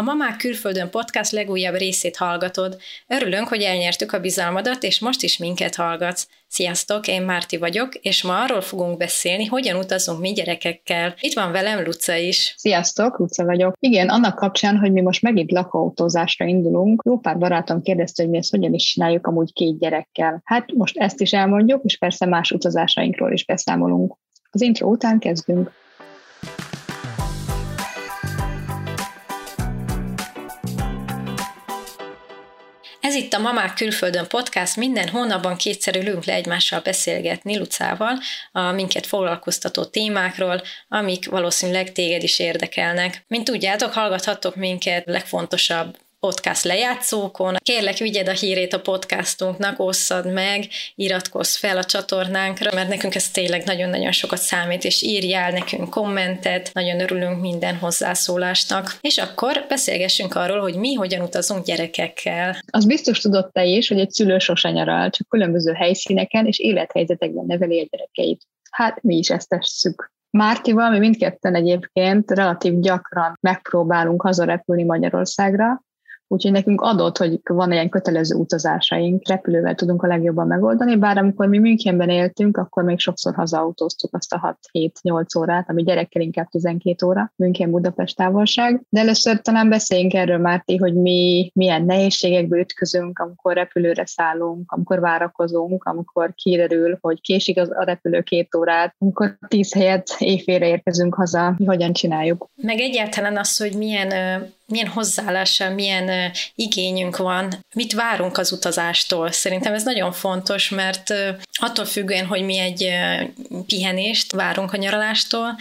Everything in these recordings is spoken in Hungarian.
A Mamák Külföldön podcast legújabb részét hallgatod. Örülünk, hogy elnyertük a bizalmadat, és most is minket hallgatsz. Sziasztok, én Márti vagyok, és ma arról fogunk beszélni, hogyan utazunk mi gyerekekkel. Itt van velem Luca is. Sziasztok, Luca vagyok. Igen, annak kapcsán, hogy mi most megint lakóautózásra indulunk, jó pár barátom kérdezte, hogy mi ezt hogyan is csináljuk amúgy két gyerekkel. Hát most ezt is elmondjuk, és persze más utazásainkról is beszámolunk. Az intro után kezdünk. Ez itt a Mamák Külföldön podcast, minden hónapban kétszer ülünk le egymással beszélgetni Lucával a minket foglalkoztató témákról, amik valószínűleg téged is érdekelnek. Mint tudjátok, hallgathattok minket legfontosabb podcast lejátszókon. Kérlek, vigyed a hírét a podcastunknak, osszad meg, iratkozz fel a csatornánkra, mert nekünk ez tényleg nagyon-nagyon sokat számít, és írjál nekünk kommentet, nagyon örülünk minden hozzászólásnak. És akkor beszélgessünk arról, hogy mi hogyan utazunk gyerekekkel. Az biztos tudod te is, hogy egy szülő sose nyaral, csak különböző helyszíneken és élethelyzetekben neveli a gyerekeit. Hát mi is ezt tesszük. Mártival mi mindketten egyébként relatív gyakran megpróbálunk hazarepülni Magyarországra, Úgyhogy nekünk adott, hogy van ilyen kötelező utazásaink, repülővel tudunk a legjobban megoldani, bár amikor mi Münchenben éltünk, akkor még sokszor hazautóztuk azt a 6-7-8 órát, ami gyerekkel inkább 12 óra, München-Budapest távolság. De először talán beszéljünk erről, Márti, hogy mi milyen nehézségekbe ütközünk, amikor repülőre szállunk, amikor várakozunk, amikor kiderül, hogy késik az a repülő két órát, amikor 10 helyet éjfélre érkezünk haza, mi hogyan csináljuk. Meg egyáltalán az, hogy milyen milyen hozzáállással, milyen igényünk van, mit várunk az utazástól. Szerintem ez nagyon fontos, mert attól függően, hogy mi egy pihenést várunk a nyaralástól,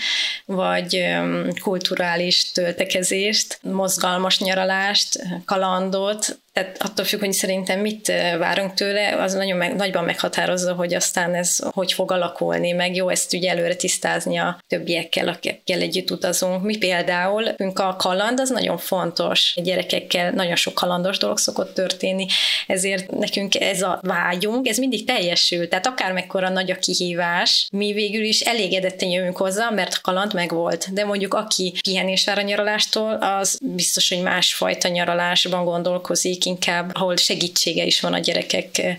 vagy kulturális töltekezést, mozgalmas nyaralást, kalandot, tehát attól függ, hogy szerintem mit várunk tőle, az nagyon meg, nagyban meghatározza, hogy aztán ez hogy fog alakulni, meg jó ezt ugye előre tisztázni a többiekkel, akikkel együtt utazunk. Mi például, a kaland, az nagyon fontos. A gyerekekkel nagyon sok kalandos dolog szokott történni, ezért nekünk ez a vágyunk, ez mindig teljesül. Tehát akár mekkora nagy a kihívás, mi végül is elégedetten jövünk hozzá, mert kaland megvolt. De mondjuk aki pihenés vár a nyaralástól, az biztos, hogy másfajta nyaralásban gondolkozik, inkább, ahol segítsége is van a gyerekek,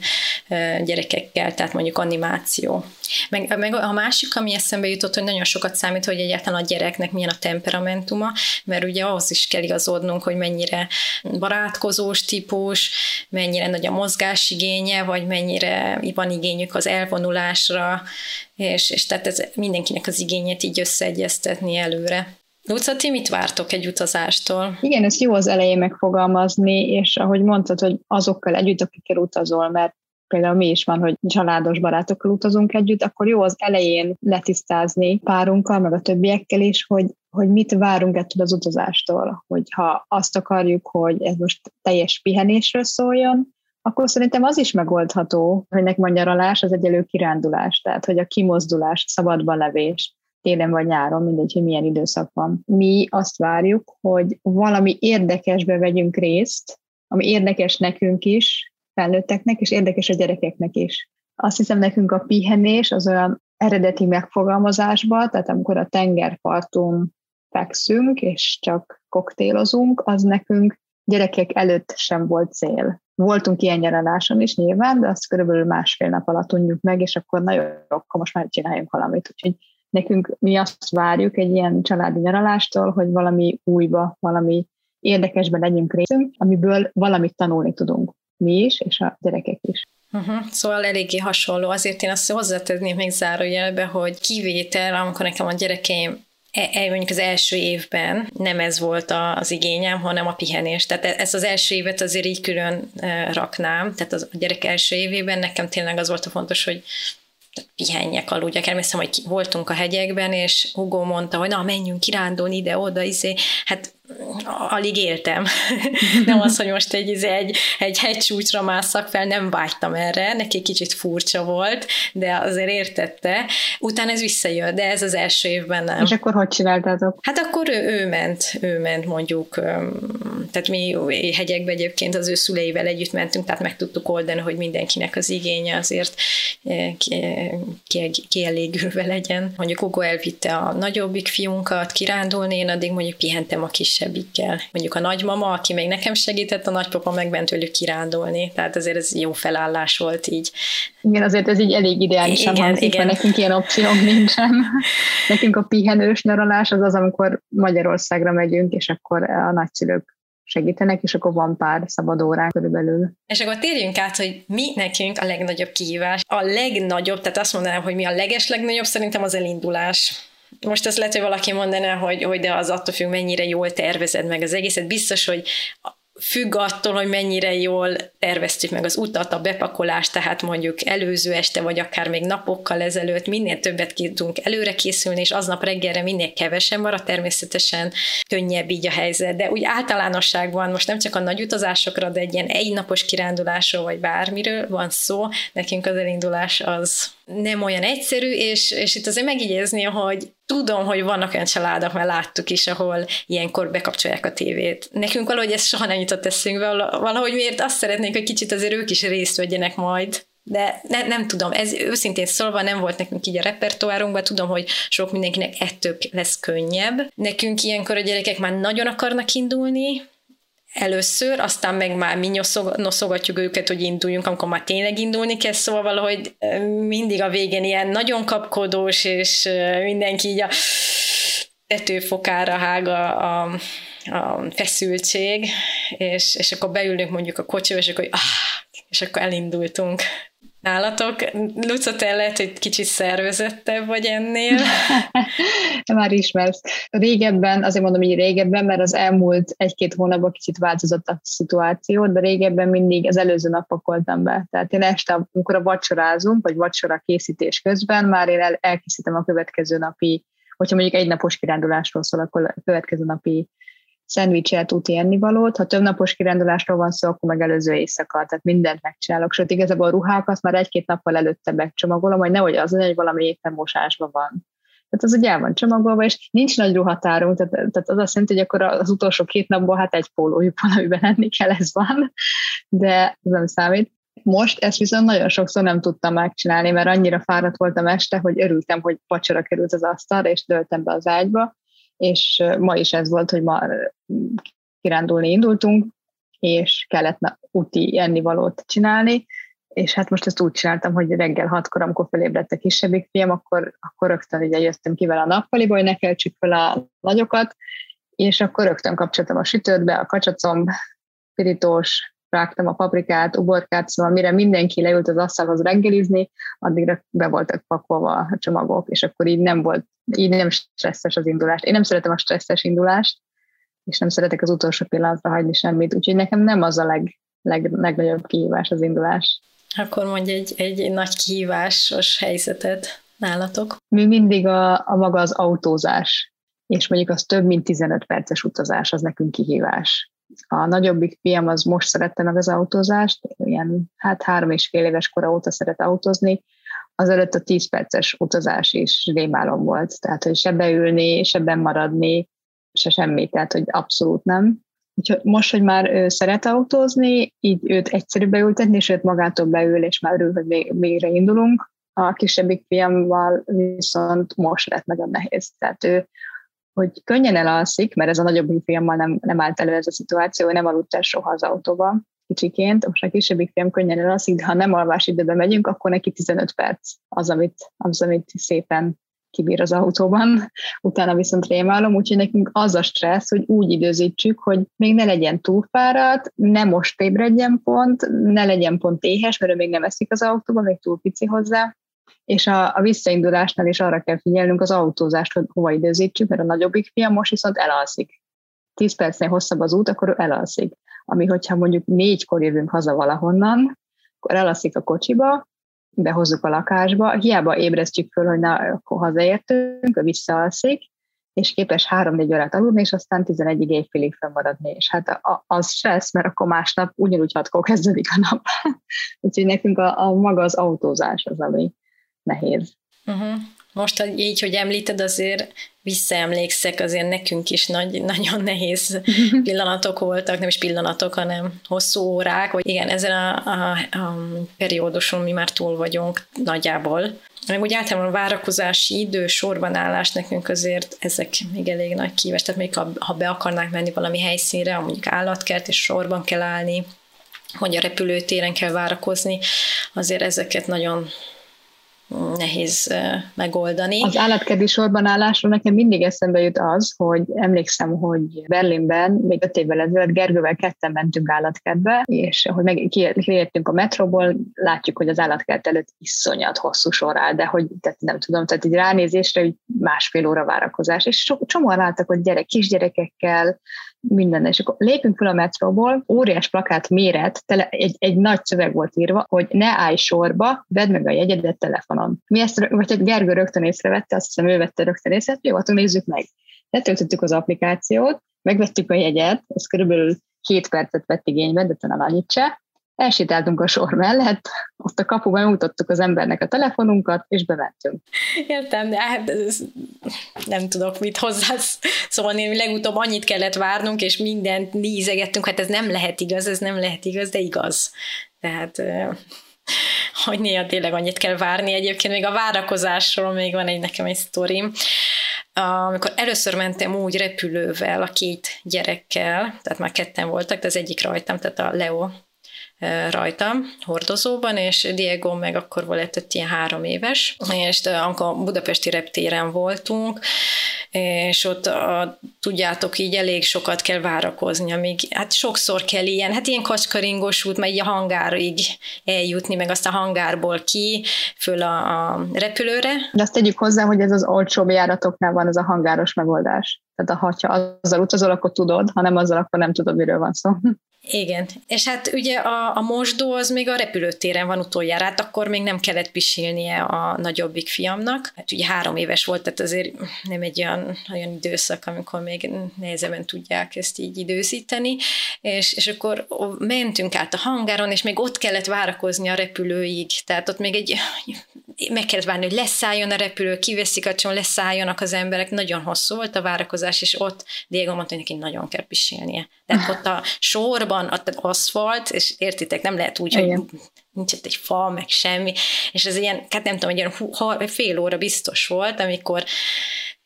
gyerekekkel, tehát mondjuk animáció. Meg, meg a másik, ami eszembe jutott, hogy nagyon sokat számít, hogy egyáltalán a gyereknek milyen a temperamentuma, mert ugye ahhoz is kell igazodnunk, hogy mennyire barátkozós típus, mennyire nagy a mozgásigénye, vagy mennyire van igényük az elvonulásra, és, és tehát ez mindenkinek az igényét így összeegyeztetni előre. Luca, ti mit vártok egy utazástól? Igen, ez jó az elején megfogalmazni, és ahogy mondtad, hogy azokkal együtt, akikkel utazol, mert például mi is van, hogy családos barátokkal utazunk együtt, akkor jó az elején letisztázni párunkkal, meg a többiekkel is, hogy, hogy mit várunk ettől az utazástól. Hogyha azt akarjuk, hogy ez most teljes pihenésről szóljon, akkor szerintem az is megoldható, hogy nek magyaralás az egyelő kirándulás, tehát hogy a kimozdulás, szabadban levés télen vagy nyáron, mindegy, hogy milyen időszak van. Mi azt várjuk, hogy valami érdekesbe vegyünk részt, ami érdekes nekünk is, felnőtteknek, és érdekes a gyerekeknek is. Azt hiszem, nekünk a pihenés az olyan eredeti megfogalmazásban, tehát amikor a tengerparton fekszünk, és csak koktélozunk, az nekünk gyerekek előtt sem volt cél. Voltunk ilyen nyaraláson is nyilván, de azt körülbelül másfél nap alatt tudjuk meg, és akkor nagyon akkor most már csináljunk valamit. Úgyhogy nekünk mi azt várjuk egy ilyen családi nyaralástól, hogy valami újba, valami érdekesben legyünk részünk, amiből valamit tanulni tudunk mi is, és a gyerekek is. Uh-huh. Szóval eléggé hasonló. Azért én azt hozzátennék még zárójelbe, hogy kivétel, amikor nekem a gyerekeim e, e, mondjuk az első évben nem ez volt az igényem, hanem a pihenés. Tehát e, ezt az első évet azért így külön raknám. Tehát az, a gyerek első évében nekem tényleg az volt a fontos, hogy pihenjek, aludjak. Emlékszem, hogy voltunk a hegyekben, és Hugo mondta, hogy na, menjünk kirándulni ide-oda, izé. Hát alig éltem. nem az, hogy most egy, izé, egy, egy hegycsúcsra másszak fel, nem vágytam erre, neki kicsit furcsa volt, de azért értette. Utána ez visszajött, de ez az első évben nem. És akkor hogy csináltátok? Hát akkor ő, ő ment, ő ment mondjuk, tehát mi hegyekbe egyébként az ő szüleivel együtt mentünk, tehát meg tudtuk oldani, hogy mindenkinek az igénye azért kielégülve legyen. Mondjuk Ugo elvitte a nagyobbik fiunkat kirándulni, én addig mondjuk pihentem a kis kisebbik gyerekükkel. Mondjuk a nagymama, aki még nekem segített, a nagypapa meg bent velük kirándulni. Tehát azért ez jó felállás volt így. Igen, azért ez így elég ideálisan igen, hangzik, igen. mert nekünk ilyen opciónk nincsen. Nekünk a pihenős nyaralás az az, amikor Magyarországra megyünk, és akkor a nagyszülők segítenek, és akkor van pár szabad órán körülbelül. És akkor térjünk át, hogy mi nekünk a legnagyobb kihívás. A legnagyobb, tehát azt mondanám, hogy mi a leges legnagyobb, szerintem az elindulás. Most azt lehet, hogy valaki mondaná, hogy, hogy de az attól függ, mennyire jól tervezed meg az egészet. Biztos, hogy függ attól, hogy mennyire jól terveztük meg az utat, a bepakolást, tehát mondjuk előző este, vagy akár még napokkal ezelőtt minél többet tudunk előre készülni, és aznap reggelre minél kevesen marad, természetesen könnyebb így a helyzet. De úgy általánosságban most nem csak a nagy utazásokra, de egy ilyen egynapos kirándulásról, vagy bármiről van szó, nekünk az elindulás az nem olyan egyszerű, és, és itt azért megjegyezni, hogy tudom, hogy vannak olyan családok, mert láttuk is, ahol ilyenkor bekapcsolják a tévét. Nekünk valahogy ez soha nem jutott eszünkbe, valahogy miért azt szeretnénk, hogy kicsit azért ők is részt vegyenek majd. De ne, nem tudom, ez őszintén szólva nem volt nekünk így a repertoárunkban, tudom, hogy sok mindenkinek ettől lesz könnyebb. Nekünk ilyenkor a gyerekek már nagyon akarnak indulni, először, aztán meg már mi noszogatjuk őket, hogy induljunk, amikor már tényleg indulni kell, szóval valahogy mindig a végén ilyen nagyon kapkodós, és mindenki így a tetőfokára hág a, a, a feszültség, és, és akkor beülünk mondjuk a kocsiba, és akkor, ah, és akkor elindultunk. Nálatok, Luca, te lehet, hogy kicsit szervezettebb vagy ennél. Már ismersz. Régebben, azért mondom, hogy régebben, mert az elmúlt egy-két hónapban kicsit változott a szituáció, de régebben mindig az előző nap pakoltam be. Tehát én este, amikor a vacsorázunk, vagy vacsora készítés közben, már én el, elkészítem a következő napi, hogyha mondjuk egy napos kirándulásról szól, akkor a következő napi szendvicset, úti ennivalót, ha több napos kirándulásról van szó, akkor meg előző éjszaka, tehát mindent megcsinálok, sőt igazából a ruhákat már egy-két nappal előtte megcsomagolom, hogy nehogy az hogy valami éppen mosásban van. Tehát az ugye el van csomagolva, és nincs nagy ruhatárunk, tehát, tehát az azt jelenti, hogy akkor az utolsó két napból hát egy pólójuk van, amiben enni kell, ez van, de ez nem számít. Most ezt viszont nagyon sokszor nem tudtam megcsinálni, mert annyira fáradt voltam este, hogy örültem, hogy vacsora került az asztalra, és döltem be az ágyba, és ma is ez volt, hogy ma kirándulni indultunk, és kellett úti ennivalót csinálni, és hát most ezt úgy csináltam, hogy reggel hatkor, amikor felébredt a kisebbik fiam, akkor, akkor rögtön ugye jöttem ki vele a nappaliba, hogy ne keltsük fel a nagyokat, és akkor rögtön kapcsoltam a sütőtbe, a kacsacomb, pirítós, rágtam a paprikát, uborkát, szóval mire mindenki leült az asztalhoz reggelizni, addigra be voltak pakolva a csomagok, és akkor így nem volt, így nem stresszes az indulás. Én nem szeretem a stresszes indulást, és nem szeretek az utolsó pillanatra hagyni semmit, úgyhogy nekem nem az a leg, leg, legnagyobb kihívás az indulás. Akkor mondj egy, egy nagy kihívásos helyzetet nálatok. Mi mindig a, a maga az autózás, és mondjuk az több mint 15 perces utazás, az nekünk kihívás. A nagyobbik fiam az most szerette meg az autózást, ilyen hát három és fél éves kora óta szeret autózni, azelőtt a 10 perces utazás is rémálom volt, tehát hogy se beülni, se maradni, se semmi, tehát hogy abszolút nem. Úgyhogy most, hogy már ő szeret autózni, így őt egyszerű beültetni, és őt magától beül, és már örül, hogy végre indulunk. A kisebbik fiammal viszont most lett nagyon nehéz. Tehát ő hogy könnyen elalszik, mert ez a nagyobbik fiammal nem, nem állt elő ez a szituáció, ő nem aludt el soha az autóba kicsiként, most a kisebbik fiam könnyen elalszik, de ha nem alvás időben megyünk, akkor neki 15 perc az, amit, az, amit szépen kibír az autóban, utána viszont rémálom, úgyhogy nekünk az a stressz, hogy úgy időzítsük, hogy még ne legyen túlfáradt, ne most ébredjen pont, ne legyen pont éhes, mert ő még nem eszik az autóban, még túl pici hozzá, és a, a visszaindulásnál is arra kell figyelnünk az autózást, hogy hova időzítsük, mert a nagyobbik fiam most viszont elalszik. Tíz percnél hosszabb az út, akkor ő elalszik. Ami, hogyha mondjuk négykor jövünk haza valahonnan, akkor elalszik a kocsiba, behozzuk a lakásba, hiába ébresztjük föl, hogy na, akkor hazaértünk, ő visszaalszik, és képes három-négy órát aludni, és aztán 11-ig éjfélig fennmaradni. És hát az stressz, mert akkor másnap ugyanúgy hatkor kezdődik a nap. Úgyhogy nekünk a, a maga az autózás az, ami, nehéz. Uh-huh. Most így, hogy említed, azért visszaemlékszek, azért nekünk is nagy, nagyon nehéz pillanatok voltak, nem is pillanatok, hanem hosszú órák, hogy igen, ezen a, a, a perióduson mi már túl vagyunk nagyjából. meg úgy általában a várakozási idő, sorban állás nekünk azért ezek még elég nagy kíves, tehát még ha, ha be akarnánk menni valami helyszínre, mondjuk állatkert, és sorban kell állni, hogy a repülőtéren kell várakozni, azért ezeket nagyon nehéz megoldani. Az állatkeddi sorban állásról nekem mindig eszembe jut az, hogy emlékszem, hogy Berlinben még öt évvel ezelőtt Gergővel ketten mentünk állatkertbe, és hogy meg kiértünk a metróból, látjuk, hogy az állatkert előtt iszonyat hosszú sor áll, de hogy tehát nem tudom, tehát egy ránézésre hogy másfél óra várakozás, és so, csomóan álltak hogy gyerek, kisgyerekekkel, minden. És akkor lépünk fel a metróból, óriás plakát méret, tele, egy, egy nagy szöveg volt írva, hogy ne állj sorba, vedd meg a jegyedet telefonon. Mi ezt, vagy egy Gergő rögtön észrevette, azt hiszem ő vette rögtön észre, jó, akkor nézzük meg. Letöltöttük az applikációt, megvettük a jegyet, ez körülbelül két percet vett igénybe, de talán annyit se, elsétáltunk a sor mellett, ott a kapuban mutattuk az embernek a telefonunkat, és bementünk. Értem, de hát nem tudok mit hozzá szólni. Legutóbb annyit kellett várnunk, és mindent nézegettünk, hát ez nem lehet igaz, ez nem lehet igaz, de igaz. Tehát hogy néha tényleg annyit kell várni. Egyébként még a várakozásról még van egy nekem egy sztorim. Amikor először mentem úgy repülővel a két gyerekkel, tehát már ketten voltak, de az egyik rajtam, tehát a Leo rajtam hordozóban, és Diego meg akkor volt ilyen három éves, és amikor Budapesti reptéren voltunk, és ott a, tudjátok, így elég sokat kell várakozni, amíg hát sokszor kell ilyen, hát ilyen kacskaringos út, mert így a hangárig eljutni, meg azt a hangárból ki, föl a, a repülőre. De azt tegyük hozzá, hogy ez az olcsóbb járatoknál van ez a hangáros megoldás. Tehát ha azzal utazol, akkor tudod, ha nem azzal, akkor nem tudod, miről van szó. Igen, és hát ugye a, a mosdó az még a repülőtéren van utoljára, hát akkor még nem kellett pisilnie a nagyobbik fiamnak. Hát ugye három éves volt, tehát azért nem egy olyan, olyan időszak, amikor még nehezebben tudják ezt így időzíteni, és, és akkor mentünk át a hangáron, és még ott kellett várakozni a repülőig, tehát ott még egy meg kellett várni, hogy leszálljon a repülő, kiveszik a csomó, leszálljanak az emberek, nagyon hosszú volt a várakozás, és ott Diego mondta, hogy neki nagyon kell pisilnie. Tehát ott a sorban, az aszfalt, és értitek, nem lehet úgy, Igen. hogy nincs ott egy fa, meg semmi, és ez ilyen, hát nem tudom, egy olyan fél óra biztos volt, amikor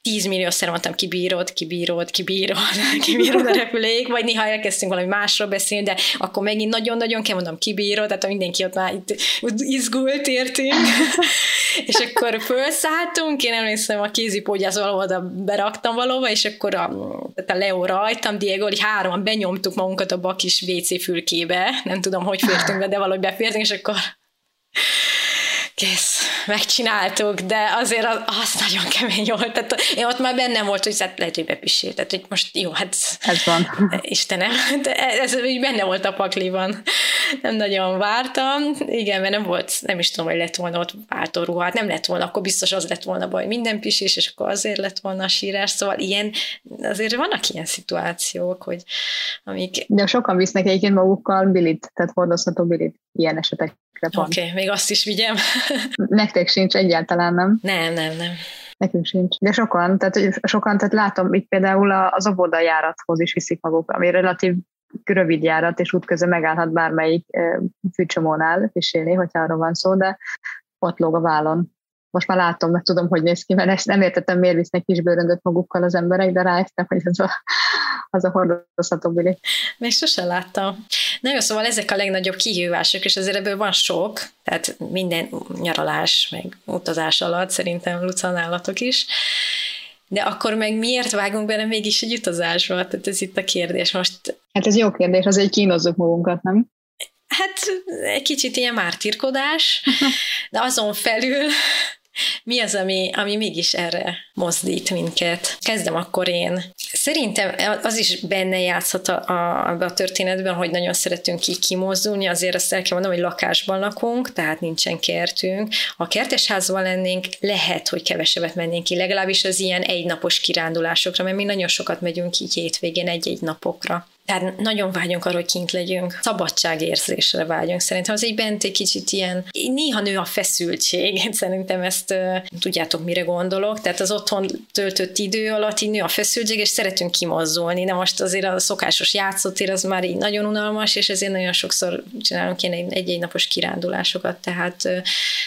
tízmilliószer mondtam, kibírod, kibírod, kibírod, kibírod a repülőig, vagy néha elkezdtünk valami másról beszélni, de akkor megint nagyon-nagyon kell mondom, kibírod, tehát mindenki ott már itt izgult, értünk. és akkor felszálltunk, én emlékszem a kézipógyázó oda beraktam valóba, és akkor a, tehát a Leo rajtam, Diego, hogy hárman benyomtuk magunkat a bakis WC fülkébe, nem tudom, hogy fértünk be, de valahogy befértünk, és akkor kész, megcsináltuk, de azért az, az nagyon kemény volt. Tehát én ott már bennem volt, hogy hát lehet, hogy bepisél. Tehát, hogy most jó, hát... Ez van. Istenem, de ez így benne volt a pakliban. Nem nagyon vártam. Igen, mert nem volt, nem is tudom, hogy lett volna ott váltóruha. Hát nem lett volna, akkor biztos az lett volna baj, minden pisés, és akkor azért lett volna a sírás. Szóval ilyen, azért vannak ilyen szituációk, hogy amik... De sokan visznek egyébként magukkal bilit, tehát hordozható bilit ilyen esetek Oké, okay, még azt is vigyem. Nektek sincs egyáltalán, nem? Nem, nem, nem. Nekünk sincs. De sokan, tehát sokan, tehát látom, itt például az óvodajárathoz is viszik maguk, ami relatív rövid járat, és útközben megállhat bármelyik fűcsomónál pisélni, hogyha arról van szó, de ott lóg a vállon. Most már látom, meg tudom, hogy néz ki, mert ezt nem értettem, miért visznek kisbőröndöt magukkal az emberek, de rájöttem, hogy ez a, az a hordozható bili. Még sosem láttam. Na jó, szóval ezek a legnagyobb kihívások, és azért ebből van sok, tehát minden nyaralás, meg utazás alatt szerintem lucanállatok is. De akkor meg miért vágunk bele mégis egy utazásba? Tehát ez itt a kérdés most. Hát ez jó kérdés, az egy kínozzuk magunkat, nem? Hát egy kicsit ilyen mártirkodás, de azon felül mi az, ami, ami mégis erre mozdít minket? Kezdem akkor én. Szerintem az is benne játszhat a, a, a történetben, hogy nagyon szeretünk így kimozdulni, azért azt el kell mondanom, hogy lakásban lakunk, tehát nincsen kertünk. Ha kertesházban lennénk, lehet, hogy kevesebbet mennénk ki, legalábbis az ilyen egynapos kirándulásokra, mert mi nagyon sokat megyünk így hétvégén egy-egy napokra. Tehát nagyon vágyunk arra, hogy kint legyünk, szabadságérzésre vágyunk. Szerintem az egy bent egy kicsit ilyen, néha nő a feszültség, szerintem ezt tudjátok, mire gondolok, tehát az otthon töltött idő alatt így nő a feszültség, és szeretünk kimozdulni, de most azért a szokásos játszótér az már így nagyon unalmas, és ezért nagyon sokszor csinálunk ilyen egy-egy napos kirándulásokat, tehát,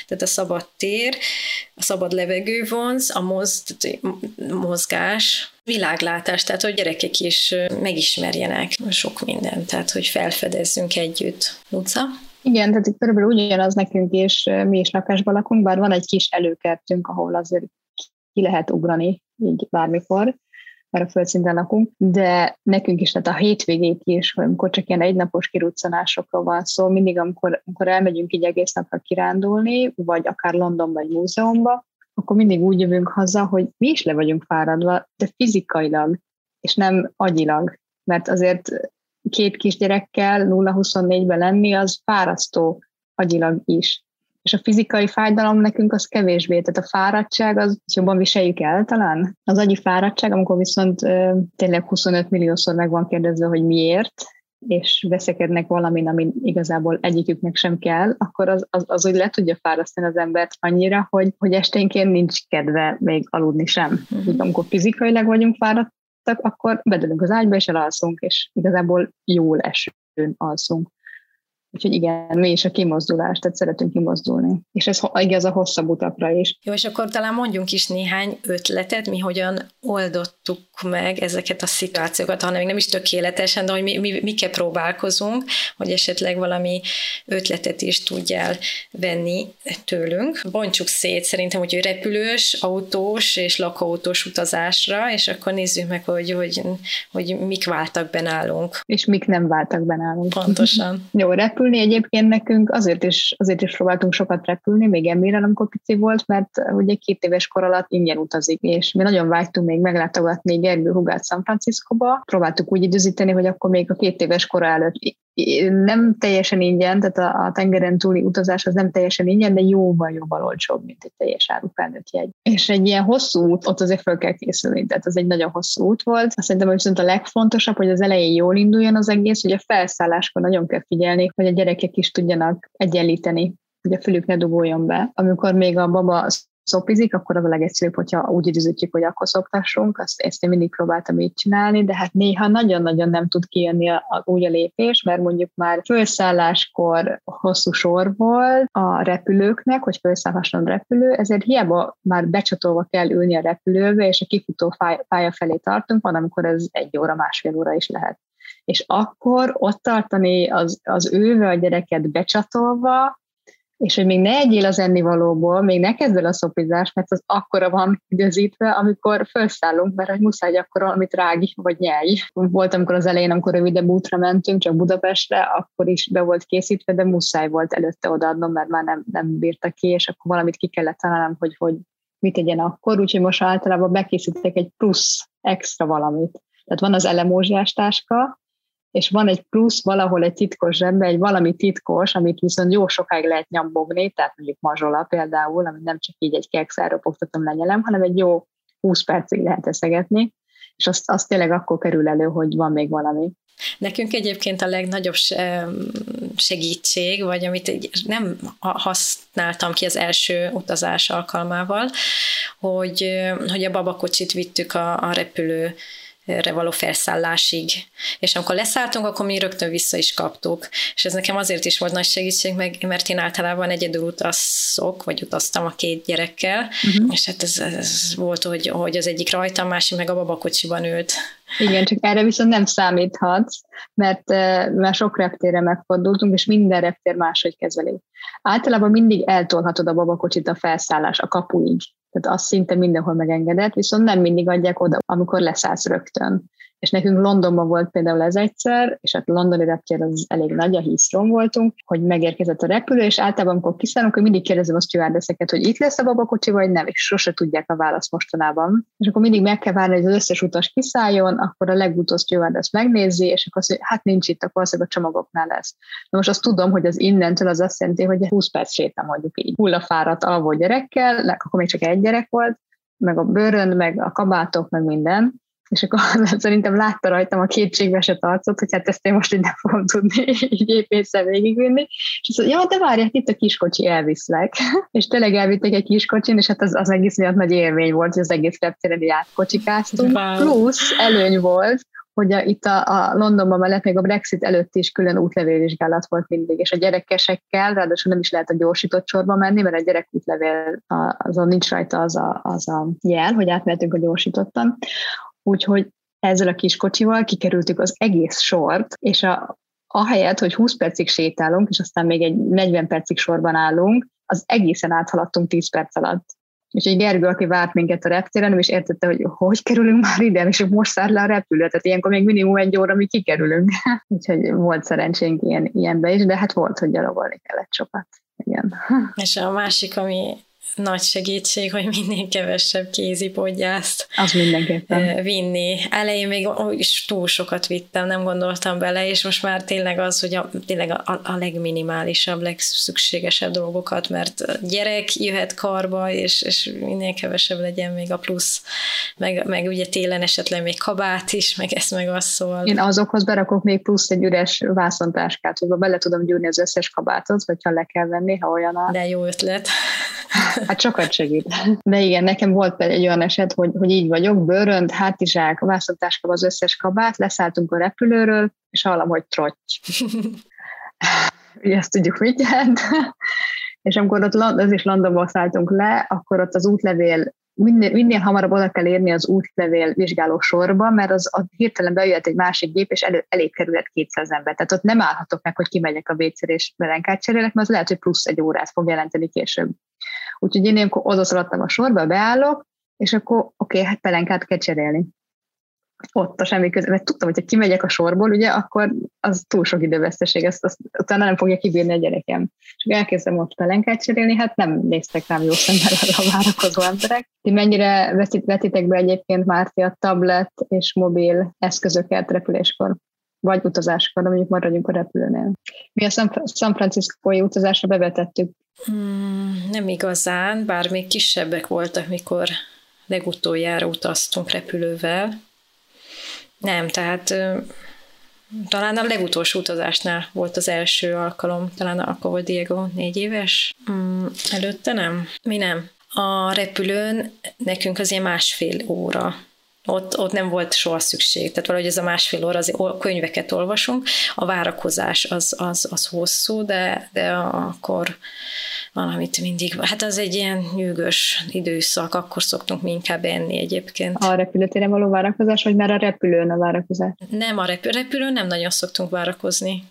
tehát a szabad tér, a szabad levegő vonz, a moz, mozgás, világlátás, tehát hogy gyerekek is megismerjenek sok mindent, tehát hogy felfedezzünk együtt. Luca? Igen, tehát itt körülbelül ugyanaz nekünk is, mi is lakásban lakunk, bár van egy kis előkertünk, ahol azért ki lehet ugrani, így bármikor, mert a földszinten lakunk, de nekünk is, tehát a hétvégét is, amikor csak ilyen egynapos kiruccanásokról van szó, mindig, amikor, amikor elmegyünk így egész napra kirándulni, vagy akár Londonba, vagy múzeumba, akkor mindig úgy jövünk haza, hogy mi is le vagyunk fáradva, de fizikailag, és nem agyilag. Mert azért két kisgyerekkel 0-24-ben lenni, az fárasztó agyilag is. És a fizikai fájdalom nekünk az kevésbé, tehát a fáradtság az jobban viseljük el talán. Az agyi fáradtság, amikor viszont tényleg 25 milliószor meg van kérdezve, hogy miért, és veszekednek valamin, ami igazából egyiküknek sem kell, akkor az, az, az úgy le tudja fárasztani az embert annyira, hogy, hogy esténként nincs kedve még aludni sem. Uh-huh. amikor fizikailag vagyunk fáradtak, akkor bedülünk az ágyba, és elalszunk, és igazából jól esőn alszunk. Úgyhogy igen, mi is a kimozdulás, tehát szeretünk kimozdulni. És ez igaz a hosszabb utakra is. Jó, és akkor talán mondjunk is néhány ötletet, mi hogyan oldottuk meg ezeket a szituációkat, hanem még nem is tökéletesen, de hogy mi, mi, mikkel próbálkozunk, hogy esetleg valami ötletet is tudjál venni tőlünk. Bontsuk szét szerintem, hogy repülős, autós és lakóautós utazásra, és akkor nézzük meg, hogy, hogy, hogy mik váltak be nálunk. És mik nem váltak be nálunk. Pontosan. Jó, repülni egyébként nekünk azért is, azért is próbáltunk sokat repülni, még Emilre, amikor pici volt, mert ugye két éves kor alatt ingyen utazik, és mi nagyon vágytunk még meglátogatni Gergő Hugát San Franciscoba. Próbáltuk úgy időzíteni, hogy akkor még a két éves kor előtt nem teljesen ingyen, tehát a, a tengeren túli utazás az nem teljesen ingyen, de jóval-jóval olcsóbb, mint egy teljes áru felnőtt jegy. És egy ilyen hosszú út, ott azért fel kell készülni, tehát az egy nagyon hosszú út volt. Azt szerintem, hogy viszont a legfontosabb, hogy az elején jól induljon az egész, hogy a felszálláskor nagyon kell figyelni, hogy a gyerekek is tudjanak egyenlíteni hogy a fülük ne dugoljon be. Amikor még a baba szopizik, akkor az a legegyszerűbb, hogyha úgy időzítjük, hogy akkor szoktassunk, azt ezt én mindig próbáltam így csinálni, de hát néha nagyon-nagyon nem tud kijönni a, a, úgy a lépés, mert mondjuk már felszálláskor hosszú sor volt a repülőknek, hogy felszállhasson repülő, ezért hiába már becsatolva kell ülni a repülőbe, és a kifutó pálya felé tartunk, van, amikor ez egy óra, másfél óra is lehet. És akkor ott tartani az, az őve a gyereket becsatolva, és hogy még ne egyél az ennivalóból, még ne kezd el a szopizás, mert az akkora van időzítve, amikor felszállunk, mert hogy muszáj akkor valamit rági vagy nyelj. Volt, amikor az elején, amikor rövidebb útra mentünk, csak Budapestre, akkor is be volt készítve, de muszáj volt előtte odaadnom, mert már nem, nem bírta ki, és akkor valamit ki kellett találnom, hogy, hogy mit tegyen akkor, úgyhogy most általában bekészítek egy plusz extra valamit. Tehát van az elemózsiás táska, és van egy plusz valahol egy titkos zsebbe, egy valami titkos, amit viszont jó sokáig lehet nyambogni, tehát mondjuk mazsola például, amit nem csak így egy kekszerre fogtatom lenyelem, hanem egy jó 20 percig lehet eszegetni, és azt, azt tényleg akkor kerül elő, hogy van még valami. Nekünk egyébként a legnagyobb segítség, vagy amit nem használtam ki az első utazás alkalmával, hogy, hogy a babakocsit vittük a, a repülő re való felszállásig. És amikor leszálltunk, akkor mi rögtön vissza is kaptuk. És ez nekem azért is volt nagy segítség, meg, mert én általában egyedül utazok, vagy utaztam a két gyerekkel, uh-huh. és hát ez, ez volt, hogy, hogy az egyik rajta, a másik meg a babakocsiban ült. Igen, csak erre viszont nem számíthatsz, mert eh, már sok reptére megfordultunk, és minden reptér máshogy kezeli. Általában mindig eltolhatod a babakocsit a felszállás, a kapuig. Tehát azt szinte mindenhol megengedett, viszont nem mindig adják oda, amikor leszállsz rögtön. És nekünk Londonban volt például ez egyszer, és hát a londoni reptér az elég nagy, a heathrow voltunk, hogy megérkezett a repülő, és általában, amikor kiszállunk, hogy mindig kérdezem a stewardesseket, hogy itt lesz a babakocsi, vagy nem, és sose tudják a választ mostanában. És akkor mindig meg kell várni, hogy az összes utas kiszálljon, akkor a legutóbb stewardess megnézi, és akkor azt mondja, hát nincs itt, akkor a csomagoknál lesz. Na most azt tudom, hogy az innentől az azt jelenti, hogy 20 perc sétál mondjuk így. Hullafáradt alvó gyerekkel, akkor még csak egy gyerek volt, meg a bőrön, meg a kabátok, meg minden, és akkor szerintem látta rajtam a kétségbeesett arcot, hogy hát ezt én most így nem fogom tudni így épészen végigvinni. És azt mondja, ja, de várják, itt a kiskocsi, elviszlek. és tényleg elvittek egy kiskocsin, és hát az, az egész miatt nagy élmény volt, hogy az egész reptéren így átkocsikáztunk. Wow. Plusz előny volt, hogy a, itt a, a Londonban mellett még a Brexit előtt is külön útlevélvizsgálat volt mindig, és a gyerekesekkel ráadásul nem is lehet a gyorsított sorba menni, mert a gyerek útlevél azon nincs rajta az a, az a jel, hogy átmehetünk a gyorsítottan. Úgyhogy ezzel a kis kocsival kikerültük az egész sort, és a, ahelyett, hogy 20 percig sétálunk, és aztán még egy 40 percig sorban állunk, az egészen áthaladtunk 10 perc alatt. És egy Gergő, aki várt minket a reptéren, is értette, hogy hogy kerülünk már ide, és most szállt le a repülő, tehát ilyenkor még minimum egy óra, mi kikerülünk. Úgyhogy volt szerencsénk ilyen, ilyenbe is, de hát volt, hogy gyalogolni kellett sokat. Igen. És a másik, ami nagy segítség, hogy minél kevesebb kézipodgyászt az mindenképpen. vinni. Elején még is túl sokat vittem, nem gondoltam bele, és most már tényleg az, hogy a, tényleg a, a legminimálisabb, legszükségesebb dolgokat, mert gyerek jöhet karba, és, és minél kevesebb legyen még a plusz, meg, meg ugye télen esetleg még kabát is, meg ezt meg azt szól. Én azokhoz berakok még plusz egy üres vászontáskát, hogy bele tudom gyúrni az összes kabátot, hogyha le kell venni, ha olyan a... De jó ötlet. Hát sokat segít. De igen, nekem volt egy olyan eset, hogy, hogy így vagyok, bőrönt, hátizsák, vászontáskaba az összes kabát, leszálltunk a repülőről, és hallom, hogy trotty. Ugye ezt tudjuk, mit jelent. és amikor ott az is Londonból szálltunk le, akkor ott az útlevél minél, minél hamarabb oda kell érni az útlevél vizsgáló sorba, mert az a hirtelen bejöhet egy másik gép, és elő, elég kerület 200 ember. Tehát ott nem állhatok meg, hogy kimegyek a WC-re és belenkát cserélek, mert az lehet, hogy plusz egy órát fog jelenteni később. Úgyhogy én ilyenkor oda szaladtam a sorba, beállok, és akkor oké, okay, hát pelenkát kell cserélni. Ott a semmi közben, mert tudtam, hogy ha kimegyek a sorból, ugye, akkor az túl sok időveszteség, ezt, azt utána nem fogja kibírni a gyerekem. És elkezdtem ott pelenkát cserélni, hát nem néztek rám jó szemmel a várakozó emberek. Ti mennyire vetit, vetitek be egyébként Márti a tablet és mobil eszközöket repüléskor? vagy utazáskor, mondjuk maradjunk a repülőnél. Mi a San, Francisco-i utazásra bevetettük Hmm, nem igazán, bár még kisebbek voltak, mikor legutoljára utaztunk repülővel. Nem, tehát talán a legutolsó utazásnál volt az első alkalom, talán akkor volt Diego négy éves. Hmm, előtte nem? Mi nem. A repülőn nekünk azért másfél óra ott, ott nem volt soha szükség. Tehát valahogy ez a másfél óra, az könyveket olvasunk, a várakozás az, az, az hosszú, de, de akkor valamit mindig, hát az egy ilyen nyűgös időszak, akkor szoktunk mi inkább enni egyébként. A repülőtéren való várakozás, vagy már a repülőn a várakozás? Nem, a repül- repülőn nem nagyon szoktunk várakozni.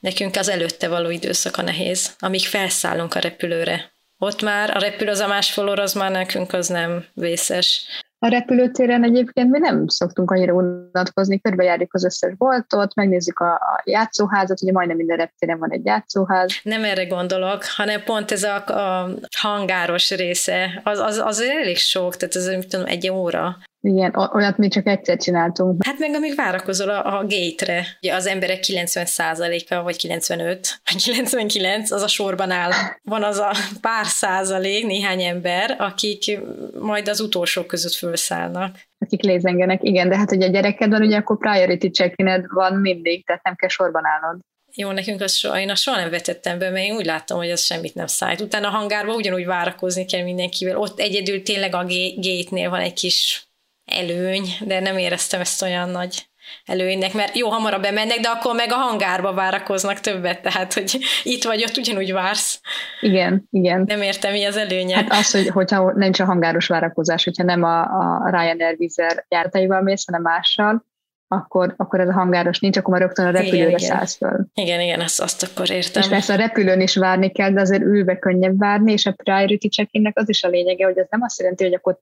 Nekünk az előtte való időszak a nehéz, amíg felszállunk a repülőre. Ott már a repülő az a másfél óra, az már nekünk az nem vészes. A repülőtéren egyébként mi nem szoktunk annyira unatkozni, körbejárjuk az összes boltot, megnézzük a, a játszóházat, ugye majdnem minden reptéren van egy játszóház. Nem erre gondolok, hanem pont ez a, a hangáros része, az, az, az elég sok, tehát ez tudom, egy óra. Igen, olyat mi csak egyszer csináltunk. Hát meg amíg várakozol a, a gate-re, ugye az emberek 90%-a, vagy 95, vagy 99, az a sorban áll. Van az a pár százalék, néhány ember, akik majd az utolsók között felszállnak. Akik lézengenek, igen, de hát ugye a gyereked van, ugye akkor priority check van mindig, tehát nem kell sorban állnod. Jó, nekünk az soha, én azt soha nem vetettem be, mert én úgy láttam, hogy az semmit nem szállít. Utána a hangárban ugyanúgy várakozni kell mindenkivel. Ott egyedül tényleg a gate-nél van egy kis előny, de nem éreztem ezt olyan nagy előnynek, mert jó, hamarabb bemennek, de akkor meg a hangárba várakoznak többet, tehát, hogy itt vagy ott ugyanúgy vársz. Igen, igen. Nem értem, mi az előnye. Hát az, hogy, hogyha nincs a hangáros várakozás, hogyha nem a, a Ryanair Vizer járataival mész, hanem mással, akkor, akkor ez a hangáros nincs, akkor már rögtön a repülőre igen, szállsz föl. Igen, igen, azt, azt akkor értem. És persze a repülőn is várni kell, de azért ülve könnyebb várni, és a priority check az is a lényege, hogy ez nem azt jelenti, hogy akkor